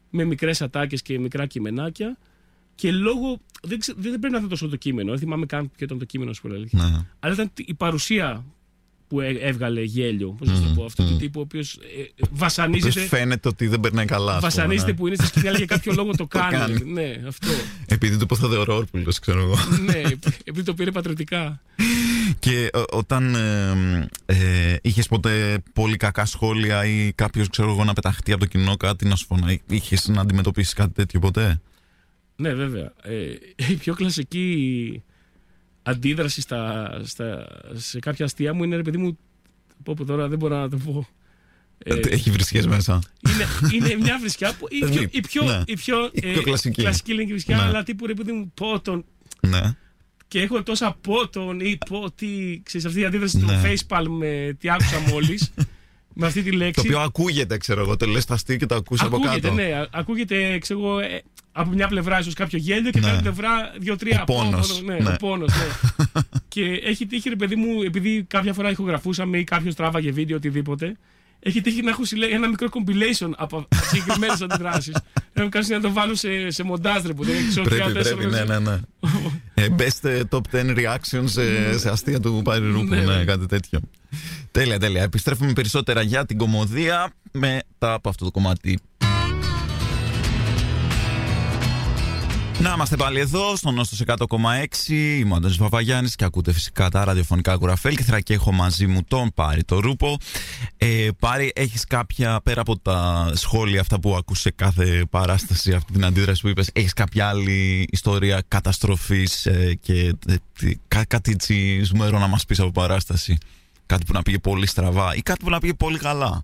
με μικρές ατάκες και μικρά κειμενάκια και λόγω, δεν, ξε, δεν πρέπει να ήταν τόσο το κείμενο, δεν θυμάμαι καν ποιο ήταν το κείμενο σου πολύ Ναι. αλλά ήταν η παρουσία που έ- έβγαλε γέλιο, πώς να σου το πω, αυτού του τύπου ο οποίος ε, Ποιος βασανίζεται, φαίνεται ότι δεν περνάει καλά. ας πούμε, βασανίζεται ναι. που είναι στη σκηνή, αλλά για κάποιο λόγο *laughs* το κάνει. κάνει. ναι, αυτό. Επειδή του πόθα Ορόπουλο, ξέρω εγώ. ναι, επειδή το πήρε πατριωτικά. Και ο- όταν ε, ε, είχες ποτέ πολύ κακά σχόλια ή κάποιος, ξέρω εγώ, να πεταχτεί από το κοινό κάτι να σου φωνάει, είχες να αντιμετωπίσεις κάτι τέτοιο ποτέ; Ναι, βέβαια. Ε, η πιο κλασική αντίδραση στα, στα, σε κάποια αστεία μου είναι, ρε παιδί μου, πω πω τώρα δεν μπορώ να το πω. Ε, Έχει βρισκές μέσα. είναι, είναι μια βρισκιά που η πιο, η πιο, Ναι. η πιο, Η πιο κλασική. κλασική λένε και βρισκιά, Ναι. αλλά τύπου ρε παιδί μου πότον Ναι. και έχω τόσα πότον ή πότι, ξέρεις αυτή η αντίδραση Ναι. του facepalm με τι άκουσα μόλις *laughs* με αυτή τη λέξη. Το οποίο ακούγεται, ξέρω εγώ. Το λες τα αστεία και το ακούς από Ακούγεται, κάτω. ναι. α- Ακούγεται, ξέρω εγώ, ε, από μια πλευρά ίσως κάποιο γέλιο και από Ναι. την άλλη πλευρά δύο-τρία. Ο πόνος, πόνο, ναι, ναι. ο πόνος, ναι. *laughs* και έχει τύχει, ρε παιδί μου, επειδή κάποια φορά ηχογραφούσαμε ή κάποιος τράβαγε βίντεο οτιδήποτε, έχει τύχει να έχω συλλέγει ένα μικρό compilation από συγκεκριμένες *laughs* αντιδράσεις. Να μου κάνεις να το βάλω σε, σε μοντάζ, ρε που δεν ξέρω Πρέπει, ποια τέσσερα πρέπει, ναι, ναι, ναι. *laughs* Ε, best ε, top 10 reactions σε, σε αστεία του Πάρη Ρούπου, Ναι, ναι, ναι. κάτι τέτοιο. Τέλεια, τέλεια. Επιστρέφουμε περισσότερα για την κομμωδία μετά από αυτό το κομμάτι. Να είμαστε πάλι εδώ, στον Νόστος 100,6. Είμαι ο Αντώνης Παπαγιάννης και ακούτε φυσικά τα ραδιοφωνικά κουραφέλκυθρα και έχω μαζί μου τον Πάρη το Ρούπο. Ε, Πάρη, έχεις κάποια, πέρα από τα σχόλια αυτά που ακούς σε κάθε παράσταση, αυτή την αντίδραση που είπες, έχεις κάποια άλλη ιστορία καταστροφής ε, και ε, τι- κά- κάτι έτσι ζουμερό να μας πεις από παράσταση; Κάτι που να πήγε πολύ στραβά ή κάτι που να πήγε πολύ καλά;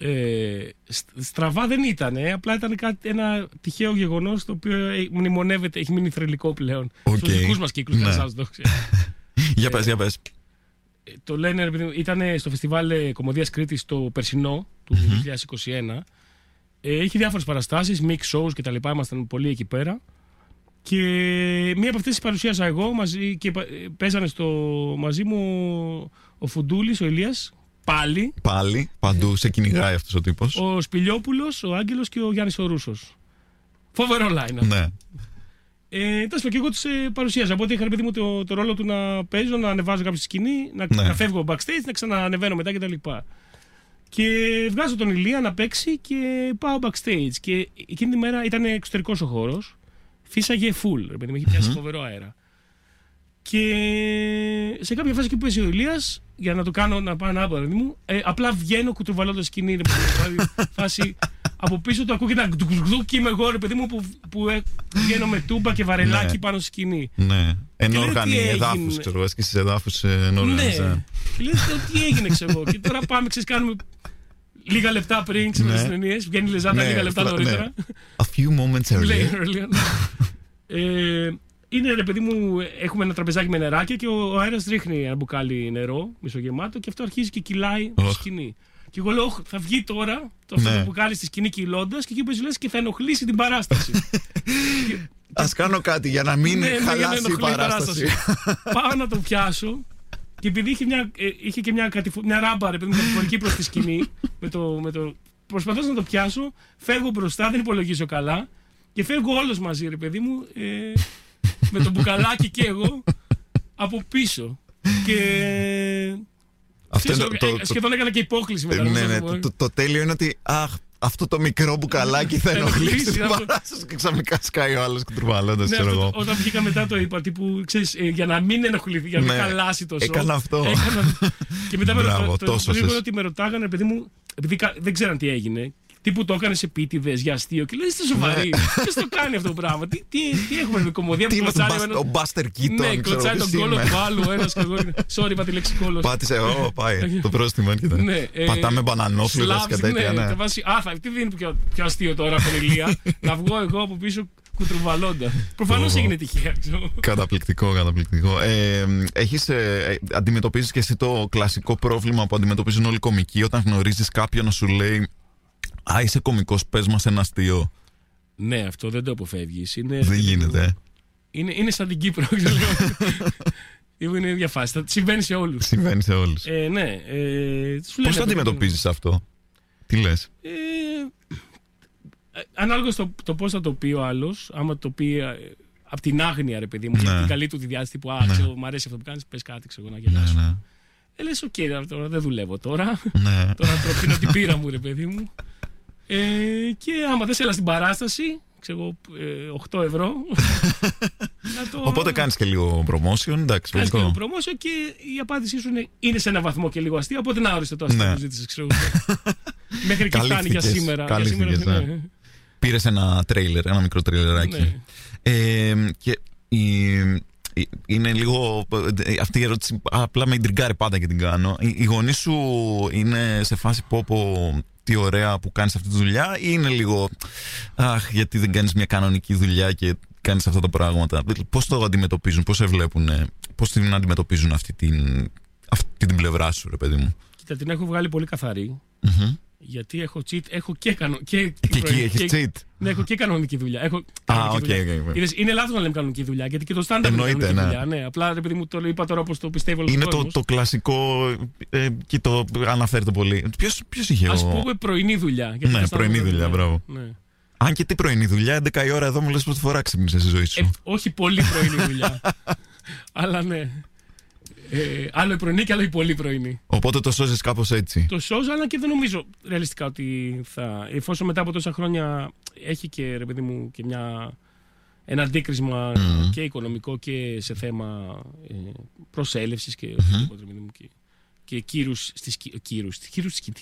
Ε, στ- στραβά δεν ήταν, ε, απλά ήταν κάτι, ένα τυχαίο γεγονός το οποίο ε, μνημονεύεται, έχει μείνει θρυλικό πλέον. Οκ. Στους δικούς μας κύκλους, Ναι. δεν σας το ξέρω. *laughs* για πες, για πες. Ε, το λένε, ρε παιδί μου, ήταν στο φεστιβάλ ε, Κομμωδίας Κρήτης το περσινό του 2021. Ε, έχει διάφορες παραστάσεις, mix shows και τα λοιπά, ήμασταν πολύ εκεί πέρα. Και μία από αυτές τις παρουσίασα εγώ μαζί, και πα- ε, παίζανε στο, μαζί μου ο, ο Φουντούλης, ο Ηλίας, πάλι, Πάλι, παντού σε κυνηγάει αυτός ο τύπος. ο Σπηλιόπουλος, ο Άγγελος και ο Γιάννης ο Ρούσος. Φοβερό line. Ναι. Ε, τέλος πάντων, και εγώ τους ε, παρουσίαζα. Οπότε είχα ρε παιδί μου το, το ρόλο του να παίζω, να ανεβάζω κάποιο στη σκηνή, να, Ναι. να φεύγω backstage, να ξανανεβαίνω μετά κτλ. Και βγάζω τον Ηλία να παίξει και πάω backstage. Και εκείνη τη μέρα ήταν εξωτερικός ο χώρος. Φύσαγε full, ρε παιδί μου, είχε πιάσει φοβερό αέρα. Και σε κάποια φάση εκεί που παίζει ο Ηλίας, για να το κάνω να πάω ένα άλλο παιδί μου, ε, απλά βγαίνω κουτρουβαλώντα σκηνή. Ρε, παιδί μου, δηλαδή, *laughs* φάση από πίσω του ακούγεται ένα γκντουκ και είμαι εγώ ρε παιδί μου που, που ε, βγαίνω με τούμπα και βαρελάκι Ναι. πάνω στη σκηνή. Ναι. Ενώ λέω, οργανεί τι έγινε; εδάφους, ξέρω εγώ, έσκησε εδάφους ενώ Ναι. οργανίζει. Και λέει, «Το τι έγινε, ξέρω εγώ. Και τώρα πάμε, ξέρεις, κάνουμε λίγα λεπτά πριν, ξέρω, Ναι. στι ταινίες. Βγαίνει η Λεζάντα Ναι, λίγα λεπτά ναι. νωρίτερα. A few moments Λέει earlier. Earlier, ναι. Ε, είναι ρε παιδί μου, έχουμε ένα τραπεζάκι με νεράκια και ο, ο αέρας ρίχνει ένα μπουκάλι νερό, μισογεμάτο, και αυτό αρχίζει και κυλάει στη Οχ. σκηνή. Και εγώ λέω, «Ωχ, θα βγει τώρα το, αυτό Ναι. το μπουκάλι στη σκηνή κυλώντας και εκεί που λες και θα ενοχλήσει την παράσταση. *laughs* Α κάνω κάτι για να μην Ναι, ναι, για να χαλάσει η ενοχλεί η παράσταση. Πάω να το πιάσω και επειδή είχε, μια, ε, είχε και μια, κατηφο- μια ράμπα ρε παιδί μου κατηφορική προς τη σκηνή, με το, με το, προσπαθώ να το πιάσω, φεύγω μπροστά, δεν υπολογίζω καλά και φεύγω όλος μαζί, ρε παιδί μου, ε, με το μπουκαλάκι και εγώ από πίσω. Και. Αυτό είναι ξέρεις, το- ε, το- σχεδόν έκανα και υπόκληση μετά. Ναι, να ναι, το πω. το- το- Το τέλειο είναι ότι αχ, αυτό το μικρό μπουκαλάκι θα ενοχλήσει ενοχλήσει, την αυτό. παράσταση και ξαφνικά σκάει ο άλλο κουτρουβαλώντα, Ναι, ξέρω αυτό εγώ. το- όταν βγήκα μετά το είπα, τύπου, ξέρεις, ε, για να μην ενοχληθεί, για να μην Ναι. χαλάσει το σώμα. Έκανα αυτό. και μετά με Μπράβο, ρωτά- το, τόσο το γρήγορο σες. ότι με ρωτάγανε, παιδί μου, επειδή κα- δεν ξέραν τι έγινε. Τύπου το έκανε επίτηδες για αστείο και λέει είστε σοβαροί. *laughs* Ποιο το κάνει αυτό το πράγμα. Τι, τι, τι έχουμε με κομμωδία Ναι. Τι που είμαι κλωτσάει τον ο Μπασ- ένας- ο Buster Keaton, Ναι, ξέρω κλωτσάει ποιος τον κόλο είμαι. του άλλου ο ένας και εγώ. Sorry, είπα τη λέξη κόλο. Πάτησε, ω, πάει. Το πρόστιμο έρχεται. Ναι, ε, Πατάμε μπανανόφλουδε και Σλάβς, τέτοια, ναι. ναι. θα βάσει- Α, θα, τι δίνει πιο, πιο αστείο τώρα από την Ηλία. *laughs* να βγω εγώ από πίσω κουτρουβαλώντας. Προφανώς Ω. έγινε τυχαία. ξέρω. Καταπληκτικό, καταπληκτικό. Ε, έχεις, ε, ε, αντιμετωπίζεις και εσύ το κλασικό πρόβλημα που αντιμετωπίζουν όλοι οι κομικοί όταν γνωρίζεις κάποιον να σου λέει Α, είσαι κωμικός, πες μας ένα αστείο. Ναι, αυτό δεν το αποφεύγεις. Είναι, Δεν γίνεται. ε. Είναι, είναι σαν την Κύπρο. ξέρω. *laughs* Είναι διαφάση. Συμβαίνει σε όλους. Συμβαίνει σε όλους. Ε, ναι. Ε, Πώς το αντιμετωπίζεις αυτό, Τι λες; Ε, ανάλογα στο το πώς θα το πει ο άλλος, άμα το πει ε, από την άγνοια, ρε παιδί μου, ναι. την καλή του τη διάθεση που, α, ναι. ξέρω, μου αρέσει αυτό που κάνεις, πες κάτι, ξέρω, να γελάσω. Ναι, ναι. Ε, λες, OK, okay, τώρα δεν δουλεύω τώρα. Ναι. τώρα τώρα πίνω την μπίρα μου, ρε παιδί μου. Ε, και άμα θες έλα στην παράσταση, ξέρω 8 ε, ευρώ. *laughs* το... Οπότε κάνεις και λίγο promotion, εντάξει. Κάνεις και λίγο promotion και η απάντησή σου είναι, είναι σε ένα βαθμό και λίγο αστείο. Οπότε να ορίστε το αστείο ναι. που ζήτησες, ξέρω. *laughs* Μέχρι και φτάνει για σήμερα. Για σήμερα ναι. ναι. Πήρες ένα τρέιλερ, ένα μικρό τρέιλεράκι. Ναι. Ε, και η, είναι λίγο. Αυτή η ερώτηση απλά με εντριγκάρει πάντα και την κάνω. Οι, οι γονείς σου είναι σε φάση πω, πω τι ωραία που κάνεις αυτή τη δουλειά, ή είναι λίγο. Αχ, γιατί δεν κάνεις μια κανονική δουλειά και κάνεις αυτά τα πράγματα. Πώς το αντιμετωπίζουν, πώς σε βλέπουν, πώς την αντιμετωπίζουν αυτή την, αυτή την πλευρά σου, ρε παιδί μου; Κοίτα, την έχω βγάλει πολύ γιατί έχω cheat, έχω και κανονική. Και, και εκεί έχεις cheat; Ναι, έχω και κανονική δουλειά. Έχω ah, okay, okay, okay. Είναι λάθος να λέμε κανονική δουλειά, γιατί και το στάνταρ είναι κανονική ναι. δουλειά. Ναι, απλά επειδή μου το είπα τώρα όπως το πιστεύω Είναι το, το κλασικό. Ε, και το αναφέρεται πολύ. Ποιος είχε. Α πούμε πρωινή δουλειά. Ναι, πρωινή δουλειά, μπράβο. Ναι. Αν και τι πρωινή δουλειά, 11 η ώρα εδώ μου λες πρώτη φορά ξύπνησες στη ζωή σου. Ε, όχι πολύ πρωινή δουλειά. *laughs* Αλλά ναι. Ε, άλλο η πρωινή και άλλο η πολύ πρωινή. Οπότε το σώζεις κάπως έτσι. Το σώζω, αλλά και δεν νομίζω ρεαλιστικά ότι θα. Εφόσον μετά από τόσα χρόνια έχει και ρε παιδί μου και μια, ένα αντίκρισμα και οικονομικό και σε θέμα ε, προσέλευσης και οτιδήποτε. Mm-hmm. Και, και κύρους στις κύρους. Κύρους στι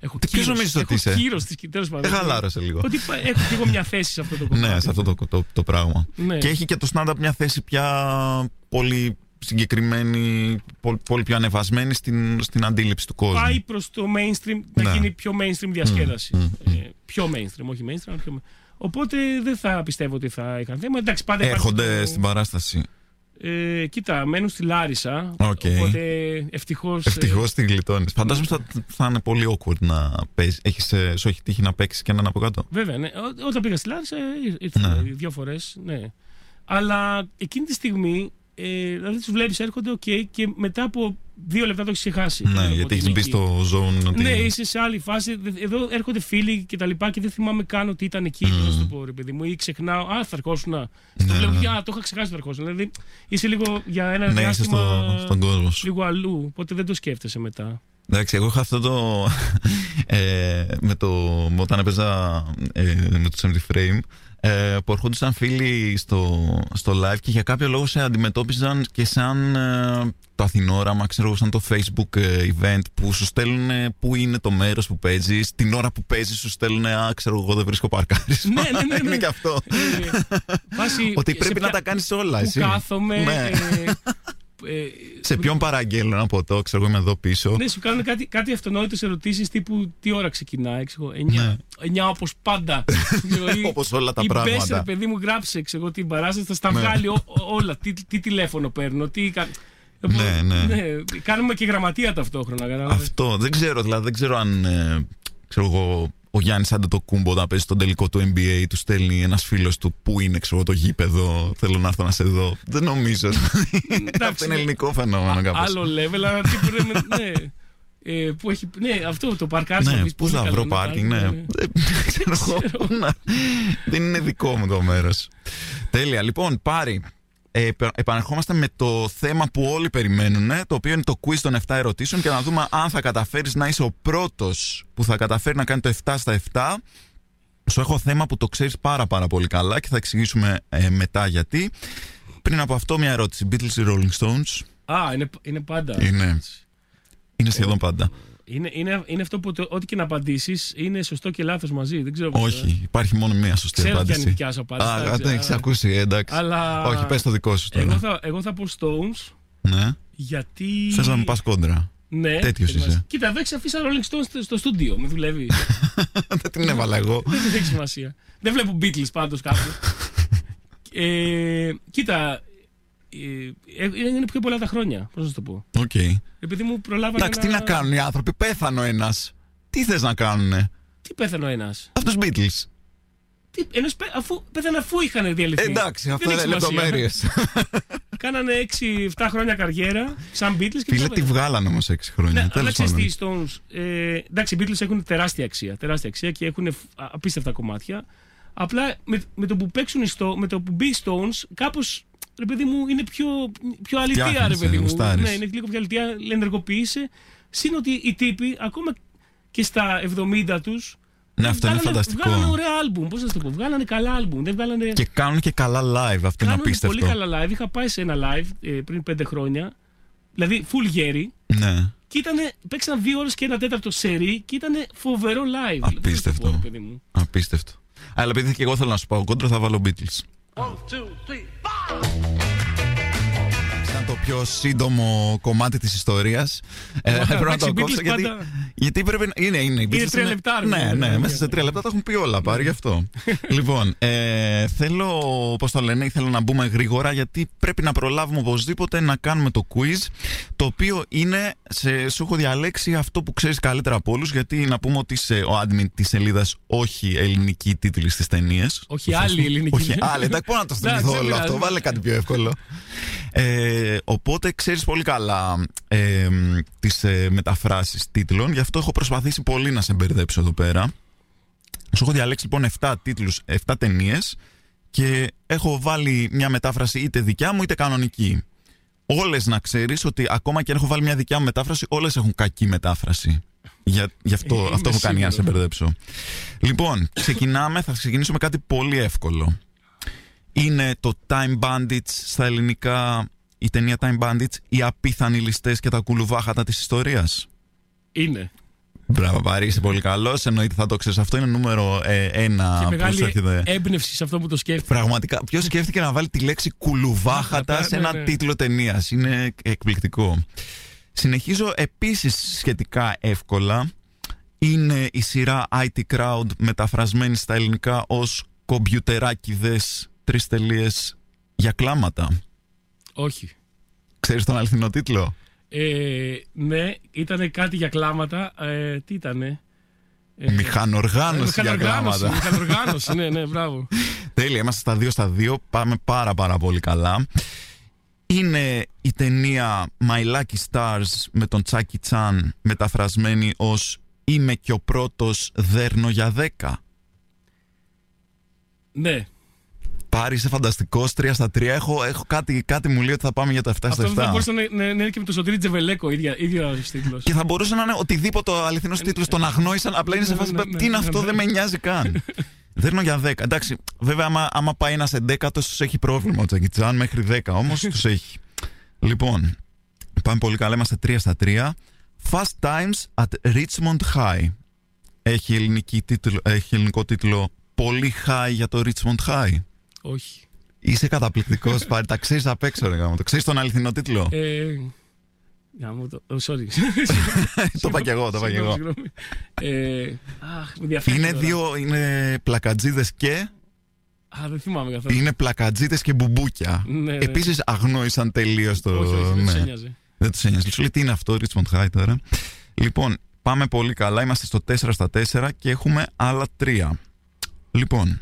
Έχω Ποιο νομίζεις ότι είσαι; Κύρου στι Τέλος πάντων. χαλάρωσε λίγο. Ότι έχω και εγώ μια θέση σε αυτό το κομμάτι. Ναι, σε αυτό το, το, το πράγμα. Ναι. Και έχει και το stand-up μια θέση πια πολύ συγκεκριμένη, πολύ, πιο ανεβασμένη στην, στην αντίληψη του κόσμου. Πάει προς το mainstream, να ναι. γίνει πιο mainstream διασκέδαση. Mm, ε, πιο mainstream, όχι mainstream, πιο... Οπότε δεν θα πιστεύω ότι θα είχαν θέμα. Εντάξει, πάντα Έρχονται στην παράσταση. Ε, κοίτα, μένουν στη Λάρισα. Okay. Οπότε ευτυχώς. Ευτυχώς την γλιτώνεις. Φαντάζομαι θα, θα είναι πολύ awkward να παίζει. Έχεις, ε, σου έχει τύχει να παίξεις και έναν από κάτω. Βέβαια, ναι. όταν πήγα στη Λάρισα ήρθα ναι. δύο φορές. Ναι. Αλλά εκείνη τη στιγμή ε, δηλαδή του βλέπεις, έρχονται, OK, και μετά από δύο λεπτά το έχεις ξεχάσει. Ναι, γιατί έχεις μπει στο zone. Ναι, είσαι σε άλλη φάση. Εδώ έρχονται φίλοι και τα λοιπά και δεν θυμάμαι καν ότι ήταν εκεί. Mm. Να σου το πω, ρε παιδί μου, ή ξεχνάω. Α, θα ερχόσουν. Ναι, το βλέπω, ναι. το είχα ξεχάσει θα ερχόσουν. Δηλαδή είσαι λίγο για ένα ναι, διάστημα. Στο, στον κόσμος. Λίγο αλλού. Οπότε δεν το σκέφτεσαι μετά. Εντάξει, εγώ είχα αυτό το. Ε, με το όταν έπαιζα ε, με το 70 frame ε, που ερχόντουσαν φίλοι στο, στο live και για κάποιο λόγο σε αντιμετώπιζαν και σαν ε, το Αθηνόραμα, ξέρω σαν το Facebook ε, event που σου στέλνουν πού είναι το μέρος που παίζεις. Την ώρα που παίζεις σου στέλνουν, Α, ξέρω εγώ δεν βρίσκω παρκάρισμα. Ναι, ναι, ναι. *laughs* είναι και αυτό. Ότι πρέπει να τα κάνεις όλα, εσύ. Κάθομαι. Ναι. Ε, σε ποιον παραγγέλνω ένα ποτό, ξέρω εγώ είμαι εδώ πίσω. Ναι, σου κάνουν κάτι, κάτι αυτονόητες ερωτήσεις τύπου τι ώρα ξεκινάει, ξέρω 9, 9 όπως πάντα. *laughs* Όπως όλα τα πράγματα. Πες, παιδί μου, γράψε ξέρω, την παράσταση, θα στα ναι. βγάλει όλα. Τι, τι τηλέφωνο παίρνω, τι. Ναι, ναι. ναι. Κάνουμε και γραμματεία ταυτόχρονα. Αυτό. Δεν ξέρω, δηλαδή δεν ξέρω αν. Ε, ξέρω εγώ, ο Γιάννης Αντετοκούμπο όταν παίζει τον τελικό του NBA, του στέλνει ένας φίλος του που είναι ξέρω, το γήπεδο. Θέλω να έρθω να σε δω. Δεν νομίζω. Αυτό είναι ελληνικό φαινόμενο κάπως. Άλλο level, αλλά τι πρέπει ναι. Ε, που έχει, ναι, αυτό το παρκάρισμα. Ναι, πού θα βρω πάρκινγκ, ναι. Δεν ξέρω. Δεν είναι δικό μου το μέρος. Τέλεια. Λοιπόν, πάρει ε, επανερχόμαστε με το θέμα που όλοι περιμένουν, το οποίο είναι το quiz των 7 ερωτήσεων και να δούμε αν θα καταφέρεις να είσαι ο πρώτος που θα καταφέρει να κάνει το 7 στα 7. Σου έχω θέμα που το ξέρεις πάρα πάρα πολύ καλά και θα εξηγήσουμε ε, μετά γιατί. Πριν από αυτό μια ερώτηση. Beatles ή Rolling Stones; Α, είναι, είναι πάντα. Είναι, είναι σχεδόν πάντα. Είναι, είναι, είναι αυτό που ό,τι και να απαντήσεις είναι σωστό και λάθος μαζί. Δεν ξέρω Όχι, υπάρχει μόνο μία σωστή ξέρω απάντηση. Ξέρω ποια απάντηση. Α, δεν έχει ακούσει, εντάξει. Αλλά... Όχι, πες το δικό σου τώρα. Εγώ θα, εγώ θα πω Stones. Ναι. Γιατί. Θες να μου πας κόντρα. Ναι. Τέτοιος είσαι. Κοίτα, εδώ έχει αφήσει Rolling Stones στο στούντιο. Με δουλεύει. *laughs* δεν την έβαλα εγώ. δεν έχει σημασία. Δεν βλέπω Beatles πάντως κάπου. *laughs* ε, κοίτα, ε, ε, είναι πιο πολλά τα χρόνια. Πώς να το πω. Okay. Επειδή μου προλάβανε. Εντάξει, τι να κάνουν οι άνθρωποι. Πέθανε ο ένας. Τι θες να κάνουνε; Τι πέθανε ο ένας; Αυτό Beatles. Τι, ενώ σπε- αφού, πέθανε αφού είχαν διαλυθεί. Εντάξει, Δεν αυτό έχει είναι σημασία. λεπτομέρειες. *laughs* Κάνανε 6-7 χρόνια καριέρα σαν Beatles και Φίλε, μετά τι βγάλανε όμως 6 χρόνια. ναι, αλλά Τέλος ξέρεις τι, πάντων. οι Stones, ε, εντάξει, οι Beatles έχουν τεράστια αξία, τεράστια αξία και έχουν φ- α- απίστευτα κομμάτια. Απλά με, με το που παίξουν οι Stones, με το που μπει οι Stones, κάπως ρε παιδί μου είναι πιο, πιο αληθεία, ρε Φτιάχνεσαι, παιδί μου. γουστάρεις. Ναι, είναι λίγο πιο αληθεία, ενεργοποιείσαι. Συν ότι οι τύποι, ακόμα και στα 70 τους. Ναι, αυτό είναι φανταστικό. Βγάλανε ωραία άλμπουμ, πώς να σου το πω. Βγάλανε καλά άλμπουμ. Δεν βγάλανε. Και κάνουν και καλά live, αυτό είναι Κάνουν απίστευτο. πολύ καλά live. Είχα πάει σε ένα live ε, πριν πέντε χρόνια. Δηλαδή, full γέρι. Ναι. Και ήτανε, παίξαν δύο ώρες και ένα τέταρτο σερί και ήταν φοβερό live. Απίστευτο. Δεν θα το πω, ρε παιδί μου. Απίστευτο. Αλλά επειδή και εγώ θέλω να σου πάω κόντρα, θα βάλω Beatles. One, two, three, four. Ήταν το πιο σύντομο κομμάτι της ιστορίας. Ε, Ωραία, πρέπει να εντάξει, το οι κόψω Beatles γιατί, πάντα- γιατί πρέπει να... Είναι, είναι, οι Beatles τρία λεπτά, ρε Ναι, παιδί μου. ναι, μέσα σε τρία λεπτά τα έχουν πει όλα, πάρει γι' αυτό. *laughs* λοιπόν, ε, θέλω, πώς το λένε, ήθελα να μπούμε γρήγορα γιατί πρέπει να προλάβουμε οπωσδήποτε να κάνουμε το quiz, το οποίο είναι, σε, σου έχω διαλέξει αυτό που ξέρεις καλύτερα από όλους, γιατί να πούμε ότι είσαι ο admin της σελίδας όχι ελληνική τίτλης στις ταινίες. Όχι άλλη ελληνική. Όχι άλλη, εντάξει, πώς να το Εντάξει, θυμηθώ δεν όλο αυτό, πειράζει. βάλε κάτι πιο εύκολο. Ε, οπότε ξέρεις πολύ καλά ε, τις ε, μεταφράσεις τίτλων, γι' αυτό έχω προσπαθήσει πολύ να σε μπερδέψω εδώ πέρα. Σου έχω διαλέξει λοιπόν 7 τίτλους, 7 ταινίες και έχω βάλει μια μετάφραση είτε δικιά μου είτε κανονική. Όλες να ξέρεις ότι ακόμα και αν έχω βάλει μια δικιά μου μετάφραση, όλες έχουν κακή μετάφραση. Για, γι' αυτό, Ε, Είμαι αυτό έχω κάνει για να σε σίγουρος. μπερδέψω. Λοιπόν, ξεκινάμε, θα ξεκινήσω με κάτι πολύ εύκολο. Είναι το Time Bandits στα ελληνικά, η ταινία Time Bandits, οι απίθανοι ληστές και τα κουλουβάχατα της ιστορίας. Είναι. Μπράβο, Παρή, είσαι πολύ καλός. Εννοείται θα το ξέρεις. Αυτό είναι νούμερο ε, ένα και που μεγάλη σου έρχεται. έμπνευση σε αυτό που το σκέφτεται. Πραγματικά, ποιος σκέφτηκε να βάλει τη λέξη κουλουβάχατα σε Ναι, ένα ναι. τίτλο ταινίας; Είναι εκπληκτικό. Συνεχίζω επίσης σχετικά εύκολα. Είναι η σειρά IT Crowd μεταφρασμένη στα ελληνικά ως κομπιουτεράκιδες τρεις τελείες για κλάματα. Όχι. Ξέρεις τον αληθινό τίτλο; Ε, ναι, ήταν κάτι για κλάματα. Ε, τι ήτανε; Ε, Μηχανοργάνωση για μηχανοργάνωση, κλάματα. Μηχανοργάνωση, ναι, ναι, μπράβο. Τέλεια, είμαστε στα δύο στα δύο. Πάμε πάρα πάρα πολύ καλά. Είναι η ταινία My Lucky Stars με τον Τσάκι Τσάν μεταφρασμένη ως «Είμαι και ο πρώτος δέρνο για δέκα». ναι. Πάρει, είσαι φανταστικός, 3 στα 3. Έχω, έχω κάτι, κάτι μου λέει ότι θα πάμε για τα 7 Αυτό στα 7. θα μπορούσε να, να, να είναι και με το Σωτήρι Τζεβελέκο, ίδια, ίδιος τίτλος. Και θα μπορούσε να είναι οτιδήποτε αληθινός τίτλος. Τον αγνόησαν. Απλά είναι σε φάση. Ναι, ναι, ναι, Τι είναι ναι, αυτό, ναι. δεν με νοιάζει καν. *laughs* Δέρνω για 10. Εντάξει, βέβαια, άμα, άμα πάει ένας εντέκατος, τους έχει πρόβλημα ο Τζακιτσάν. Μέχρι 10 όμως τους έχει. Λοιπόν, πάμε πολύ καλά. Είμαστε 3 στα 3. Fast Times at Richmond High. Έχει, ελληνική τίτλο, έχει ελληνικό τίτλο Πολύ high για το Richmond High. Όχι. Είσαι καταπληκτικός, πάρει. Τα ξέρεις απ' έξω, ρε γάμο. Το ξέρεις τον αληθινό τίτλο; Ε, να μου το. oh, sorry. *laughs* το είπα κι εγώ, το είπα κι εγώ. Συγγνώμη, συγγνώμη. Ε, αχ, με ενδιαφέρει Είναι τώρα. δύο, είναι πλακατζίδες και. Α, δεν θυμάμαι καθόλου. Είναι πλακατζίδες και μπουμπούκια. Ναι, ναι. Επίσης αγνόησαν τελείως το. Όχι, όχι, δεν ναι. σε νοιάζει. Δεν τους ένοιαζε. Σου λέει τι είναι αυτό, Richmond High τώρα; Λοιπόν, πάμε πολύ καλά. Είμαστε στο 4 στα 4 και έχουμε άλλα 3. Λοιπόν,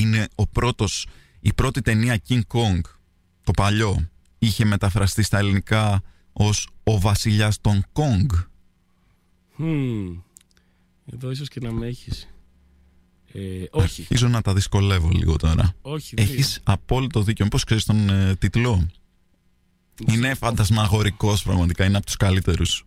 είναι ο πρώτος, η πρώτη ταινία King Kong, το παλιό, είχε μεταφραστεί στα ελληνικά ως «Ο βασιλιάς των Kong». Μμμ. Εδώ ίσως και να με έχεις. Ε, όχι, Αρχίζω να τα δυσκολεύω λίγο τώρα. όχι. δεν Έχεις απόλυτο δίκιο. Μήπως ξέρεις τον ε, τίτλο; Είναι φαντασμαγορικός πραγματικά, είναι από τους καλύτερους.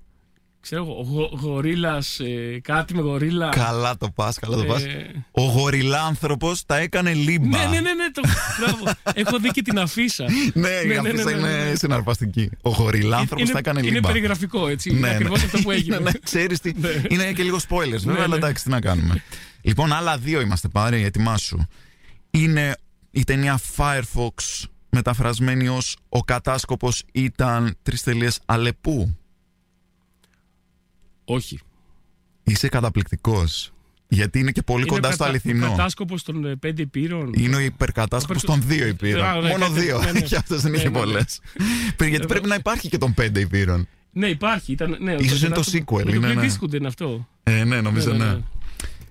Ξέρω εγώ, γο, γορίλας, ε, κάτι με γορίλα. Καλά το πας, καλά το πας. Ε, Ο γοριλάνθρωπος τα έκανε λίμπα. ναι, ναι, ναι, ναι, το, μπράβο. Έχω δει και την αφίσα. Ναι, Ναι, η ναι, αφίσα ναι, ναι, είναι ναι. συναρπαστική. Ο γοριλάνθρωπος είναι, τα έκανε είναι λίμπα. περιγραφικό, έτσι. Ναι, είναι ναι. ακριβώς αυτό που έγινε. Ναι, ναι, ξέρεις τι. Ναι. Είναι και λίγο spoilers, βέβαια, Ναι, αλλά ναι. εντάξει, τι να κάνουμε. λοιπόν, άλλα δύο είμαστε πάρει, ετοιμάσου. Είναι η ταινία Firefox μεταφρασμένη ως «Ο κατάσκοπος ήταν τρεις τελείες Αλεπού». Όχι. Είσαι καταπληκτικός. Γιατί είναι και πολύ Είναι κοντά ο στο κατα- αληθινό. Ο κατάσκοπος των ε, πέντε υπήρων. Είναι ο υπερκατάσκοπος Ο των υπερ- δύο υπήρων. Α, ναι, Μόνο κάτι- δύο. ναι, ναι. *laughs* Και αυτός δεν Ναι, είχε ναι, ναι. πολλές. Γιατί Εδώ. πρέπει να υπάρχει και των πέντε υπήρων. Ναι, υπάρχει. Ήταν, ναι, Ίσως είναι το κατάσκοπο- sequel, Με είναι, το ναι. Clint Eastwood είναι αυτό. Ε, ναι, νομίζω Ναι, ναι. ναι, ναι.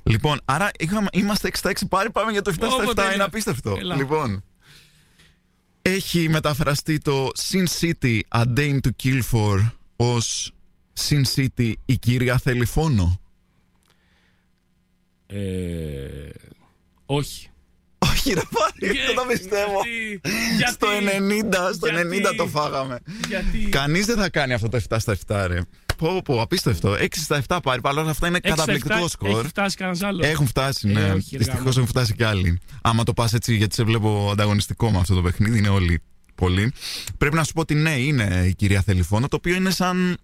Λοιπόν, άρα είχαμε, είμαστε 6 στα 6 πάλι, πάμε για το 7 Ω, στα 7. τέλεια. Είναι απίστευτο. Έλα. Λοιπόν. Έχει μεταφραστεί το Sin City A Dame to Kill For ως Sin City η κυρία θέλει φόνο; Ε, όχι. Όχι ρε πάρει, δεν το πιστεύω. Γιατί, Στο 90, στο γιατί- 90 το φάγαμε. Γιατί. Κανείς δεν θα κάνει αυτό το 7 στα 7 ρε. Πω πω, απίστευτο. 6 στα 7 πάρει, παρόλα αυτά είναι Έξι στα καταπληκτικό εφτά, σκορ. Έχει φτάσει κανένας άλλος. Έχουν φτάσει, Ε, ναι. όχι, ρε Δυστυχώς γάμο. έχουν φτάσει και άλλοι. Άμα το πας έτσι, γιατί σε βλέπω ανταγωνιστικό με αυτό το παιχνίδι, είναι όλοι πολύ. Πρέπει να σου πω ότι ναι, είναι η κυρία Θελιφώνα, το οποίο είναι σαν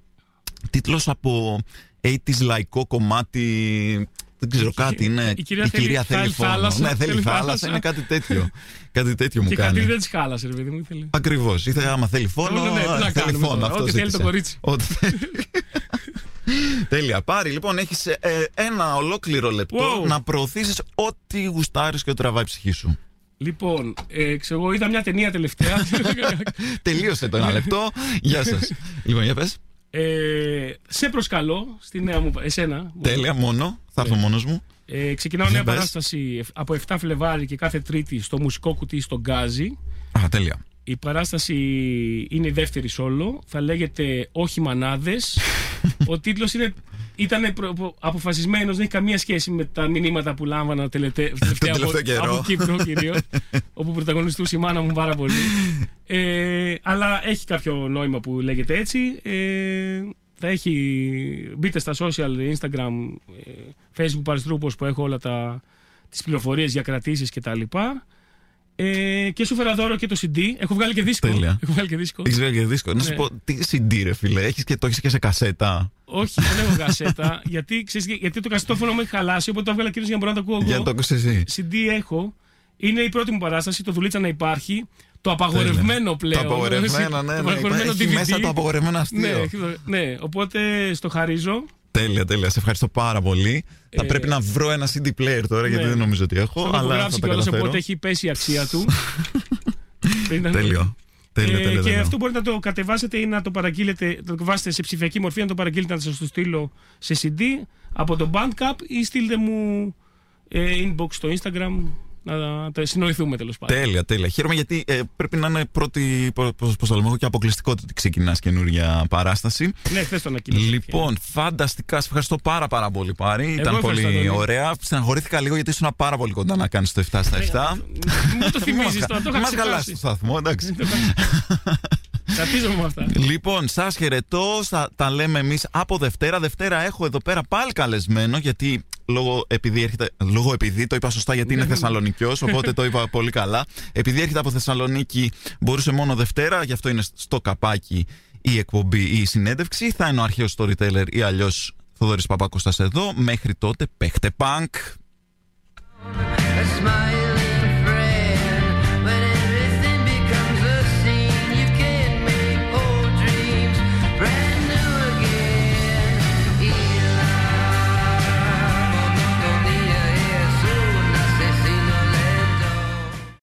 τίτλος από 80s λαϊκό κομμάτι. Δεν ξέρω κάτι, είναι. η κυρία θέλει- θέλει θάλασσα, Ναι, θέλει θέλει θάλασσα, θάλασσα. είναι κάτι τέτοιο. *laughs* κάτι τέτοιο μου Και κάνει. κάτι δεν της χάλασε, ρε παιδί μου. ήθελε. Ακριβώς. Ήθελα άμα θέλει φόνο. Ναι, ναι, τι να θέλει κάνουμε φόνο. τώρα, αυτός ό,τι θέλει ζήτησε. το κορίτσι. Ό,τι θέλει. *laughs* Τέλεια. Πάρει λοιπόν, έχεις ένα ολόκληρο λεπτό Wow. να προωθήσεις ό,τι γουστάρεις και ό,τι τραβάει η ψυχή σου. Λοιπόν, ε, ξέρω, εγώ είδα μια ταινία τελευταία. *laughs* Τελείωσε το ένα λεπτό. Γεια σας. λοιπόν, για πες. Ε, σε προσκαλώ στη νέα μου. Εσένα. Τέλεια, μόνο. Θα έρθω μόνος μου. Ε, ξεκινάω Για νέα πες. παράσταση από 7 Φλεβάρι και κάθε Τρίτη στο μουσικό κουτί στο Γκάζι. Α, τέλεια. Η παράσταση είναι η δεύτερη σόλο. Θα λέγεται Όχι Μανάδες. *laughs* Ο τίτλος είναι, ήταν προ- προ- αποφασισμένος, δεν έχει καμία σχέση με τα μηνύματα που λάμβανα τελετε, *laughs* τελευταία από, τελευταίο καιρό. από Κύπρο κυρίως, *laughs* όπου πρωταγωνιστούσε η μάνα μου πάρα πολύ. Ε, αλλά έχει κάποιο νόημα που λέγεται έτσι. Ε, θα έχει, μπείτε στα social, Instagram, ε, Facebook παριστρούπος που έχω όλα τα, τις πληροφορίες για κρατήσεις και τα λοιπά. Ε, και σου φέρα δώρο και το CD. Έχω βγάλει και δίσκο. Τέλεια. Έχω βγάλει και δίσκο. Έχεις βγάλει και δίσκο. Να σου Ναι. πω, τι CD, ρε φίλε. Έχεις και, το έχεις και σε κασέτα. Όχι, δεν έχω κασέτα. *laughs* γιατί, ξέρεις, γιατί το κασετόφωνο μου έχει χαλάσει, οπότε το έβγαλα κυρίω για να μπορώ να το ακούω Για εγώ. να το ακούσει εσύ. CD έχω. Είναι η πρώτη μου παράσταση, το δουλίτσα να υπάρχει. Το απαγορευμένο πλέον. Το απαγορευμένο, ναι, *laughs* Το ναι. απαγορευμένο Έχει DVD. μέσα το απαγορευμένο αστείο. Ναι, έχει το- ναι, οπότε στο χαρίζω. Τέλεια, τέλεια. Σε ευχαριστώ πάρα πολύ. θα Ε, πρέπει να βρω ένα CD player τώρα, γιατί ναι. δεν νομίζω ότι έχω. Το έχω αλλά θα υπογράψει τα κιόλας, καταφέρω. οπότε έχει πέσει η αξία του. Πριν *laughs* ήταν- Τέλειο. Τέλειο, Ε, τέλειο. και τέλειο. αυτό μπορείτε να το κατεβάσετε ή να το παραγγείλετε, να το βάσετε σε ψηφιακή μορφή, να το παραγγείλετε να σας το στείλω σε CD από το Bandcamp ή στείλτε μου ε, inbox στο Instagram να τα συνοηθούμε τέλος πάντων. Τέλεια, τέλεια. Χαίρομαι γιατί ε, πρέπει να είναι πρώτη. Πώς το λέμε, έχω και αποκλειστικότητα ότι ξεκινάς καινούργια παράσταση. Ναι, χθες το ανακοίνωσα. Λοιπόν, φανταστικά. Σε ευχαριστώ πάρα, πάρα πολύ, Πάρη. Ήταν ευχαριστώ, πολύ Αντώνη. ωραία. Στεναχωρήθηκα λίγο γιατί ήσουν πάρα πολύ κοντά να κάνεις το 7 στα 7. Μου το *laughs* θυμίζεις τώρα, το είχα Μας χαλάσει ξεχάσει. το σταθμό, εντάξει. Κρατίζομαι με αυτά. Λοιπόν, σας χαιρετώ. Θα τα λέμε εμείς από Δευτέρα. Δευτέρα έχω εδώ πέρα πάλι καλεσμένο, γιατί λόγω επειδή, έρχεται, λόγω επειδή το είπα σωστά, γιατί είναι Θεσσαλονικιός, οπότε το είπα πολύ καλά. Επειδή έρχεται από Θεσσαλονίκη, μπορούσε μόνο Δευτέρα, γι' αυτό είναι στο καπάκι η εκπομπή ή η συνέντευξη. Θα είναι ο αρχαίος storyteller ή αλλιώς Θοδωρής Παπακώστα εδώ. Μέχρι τότε, παίχτε punk. A smile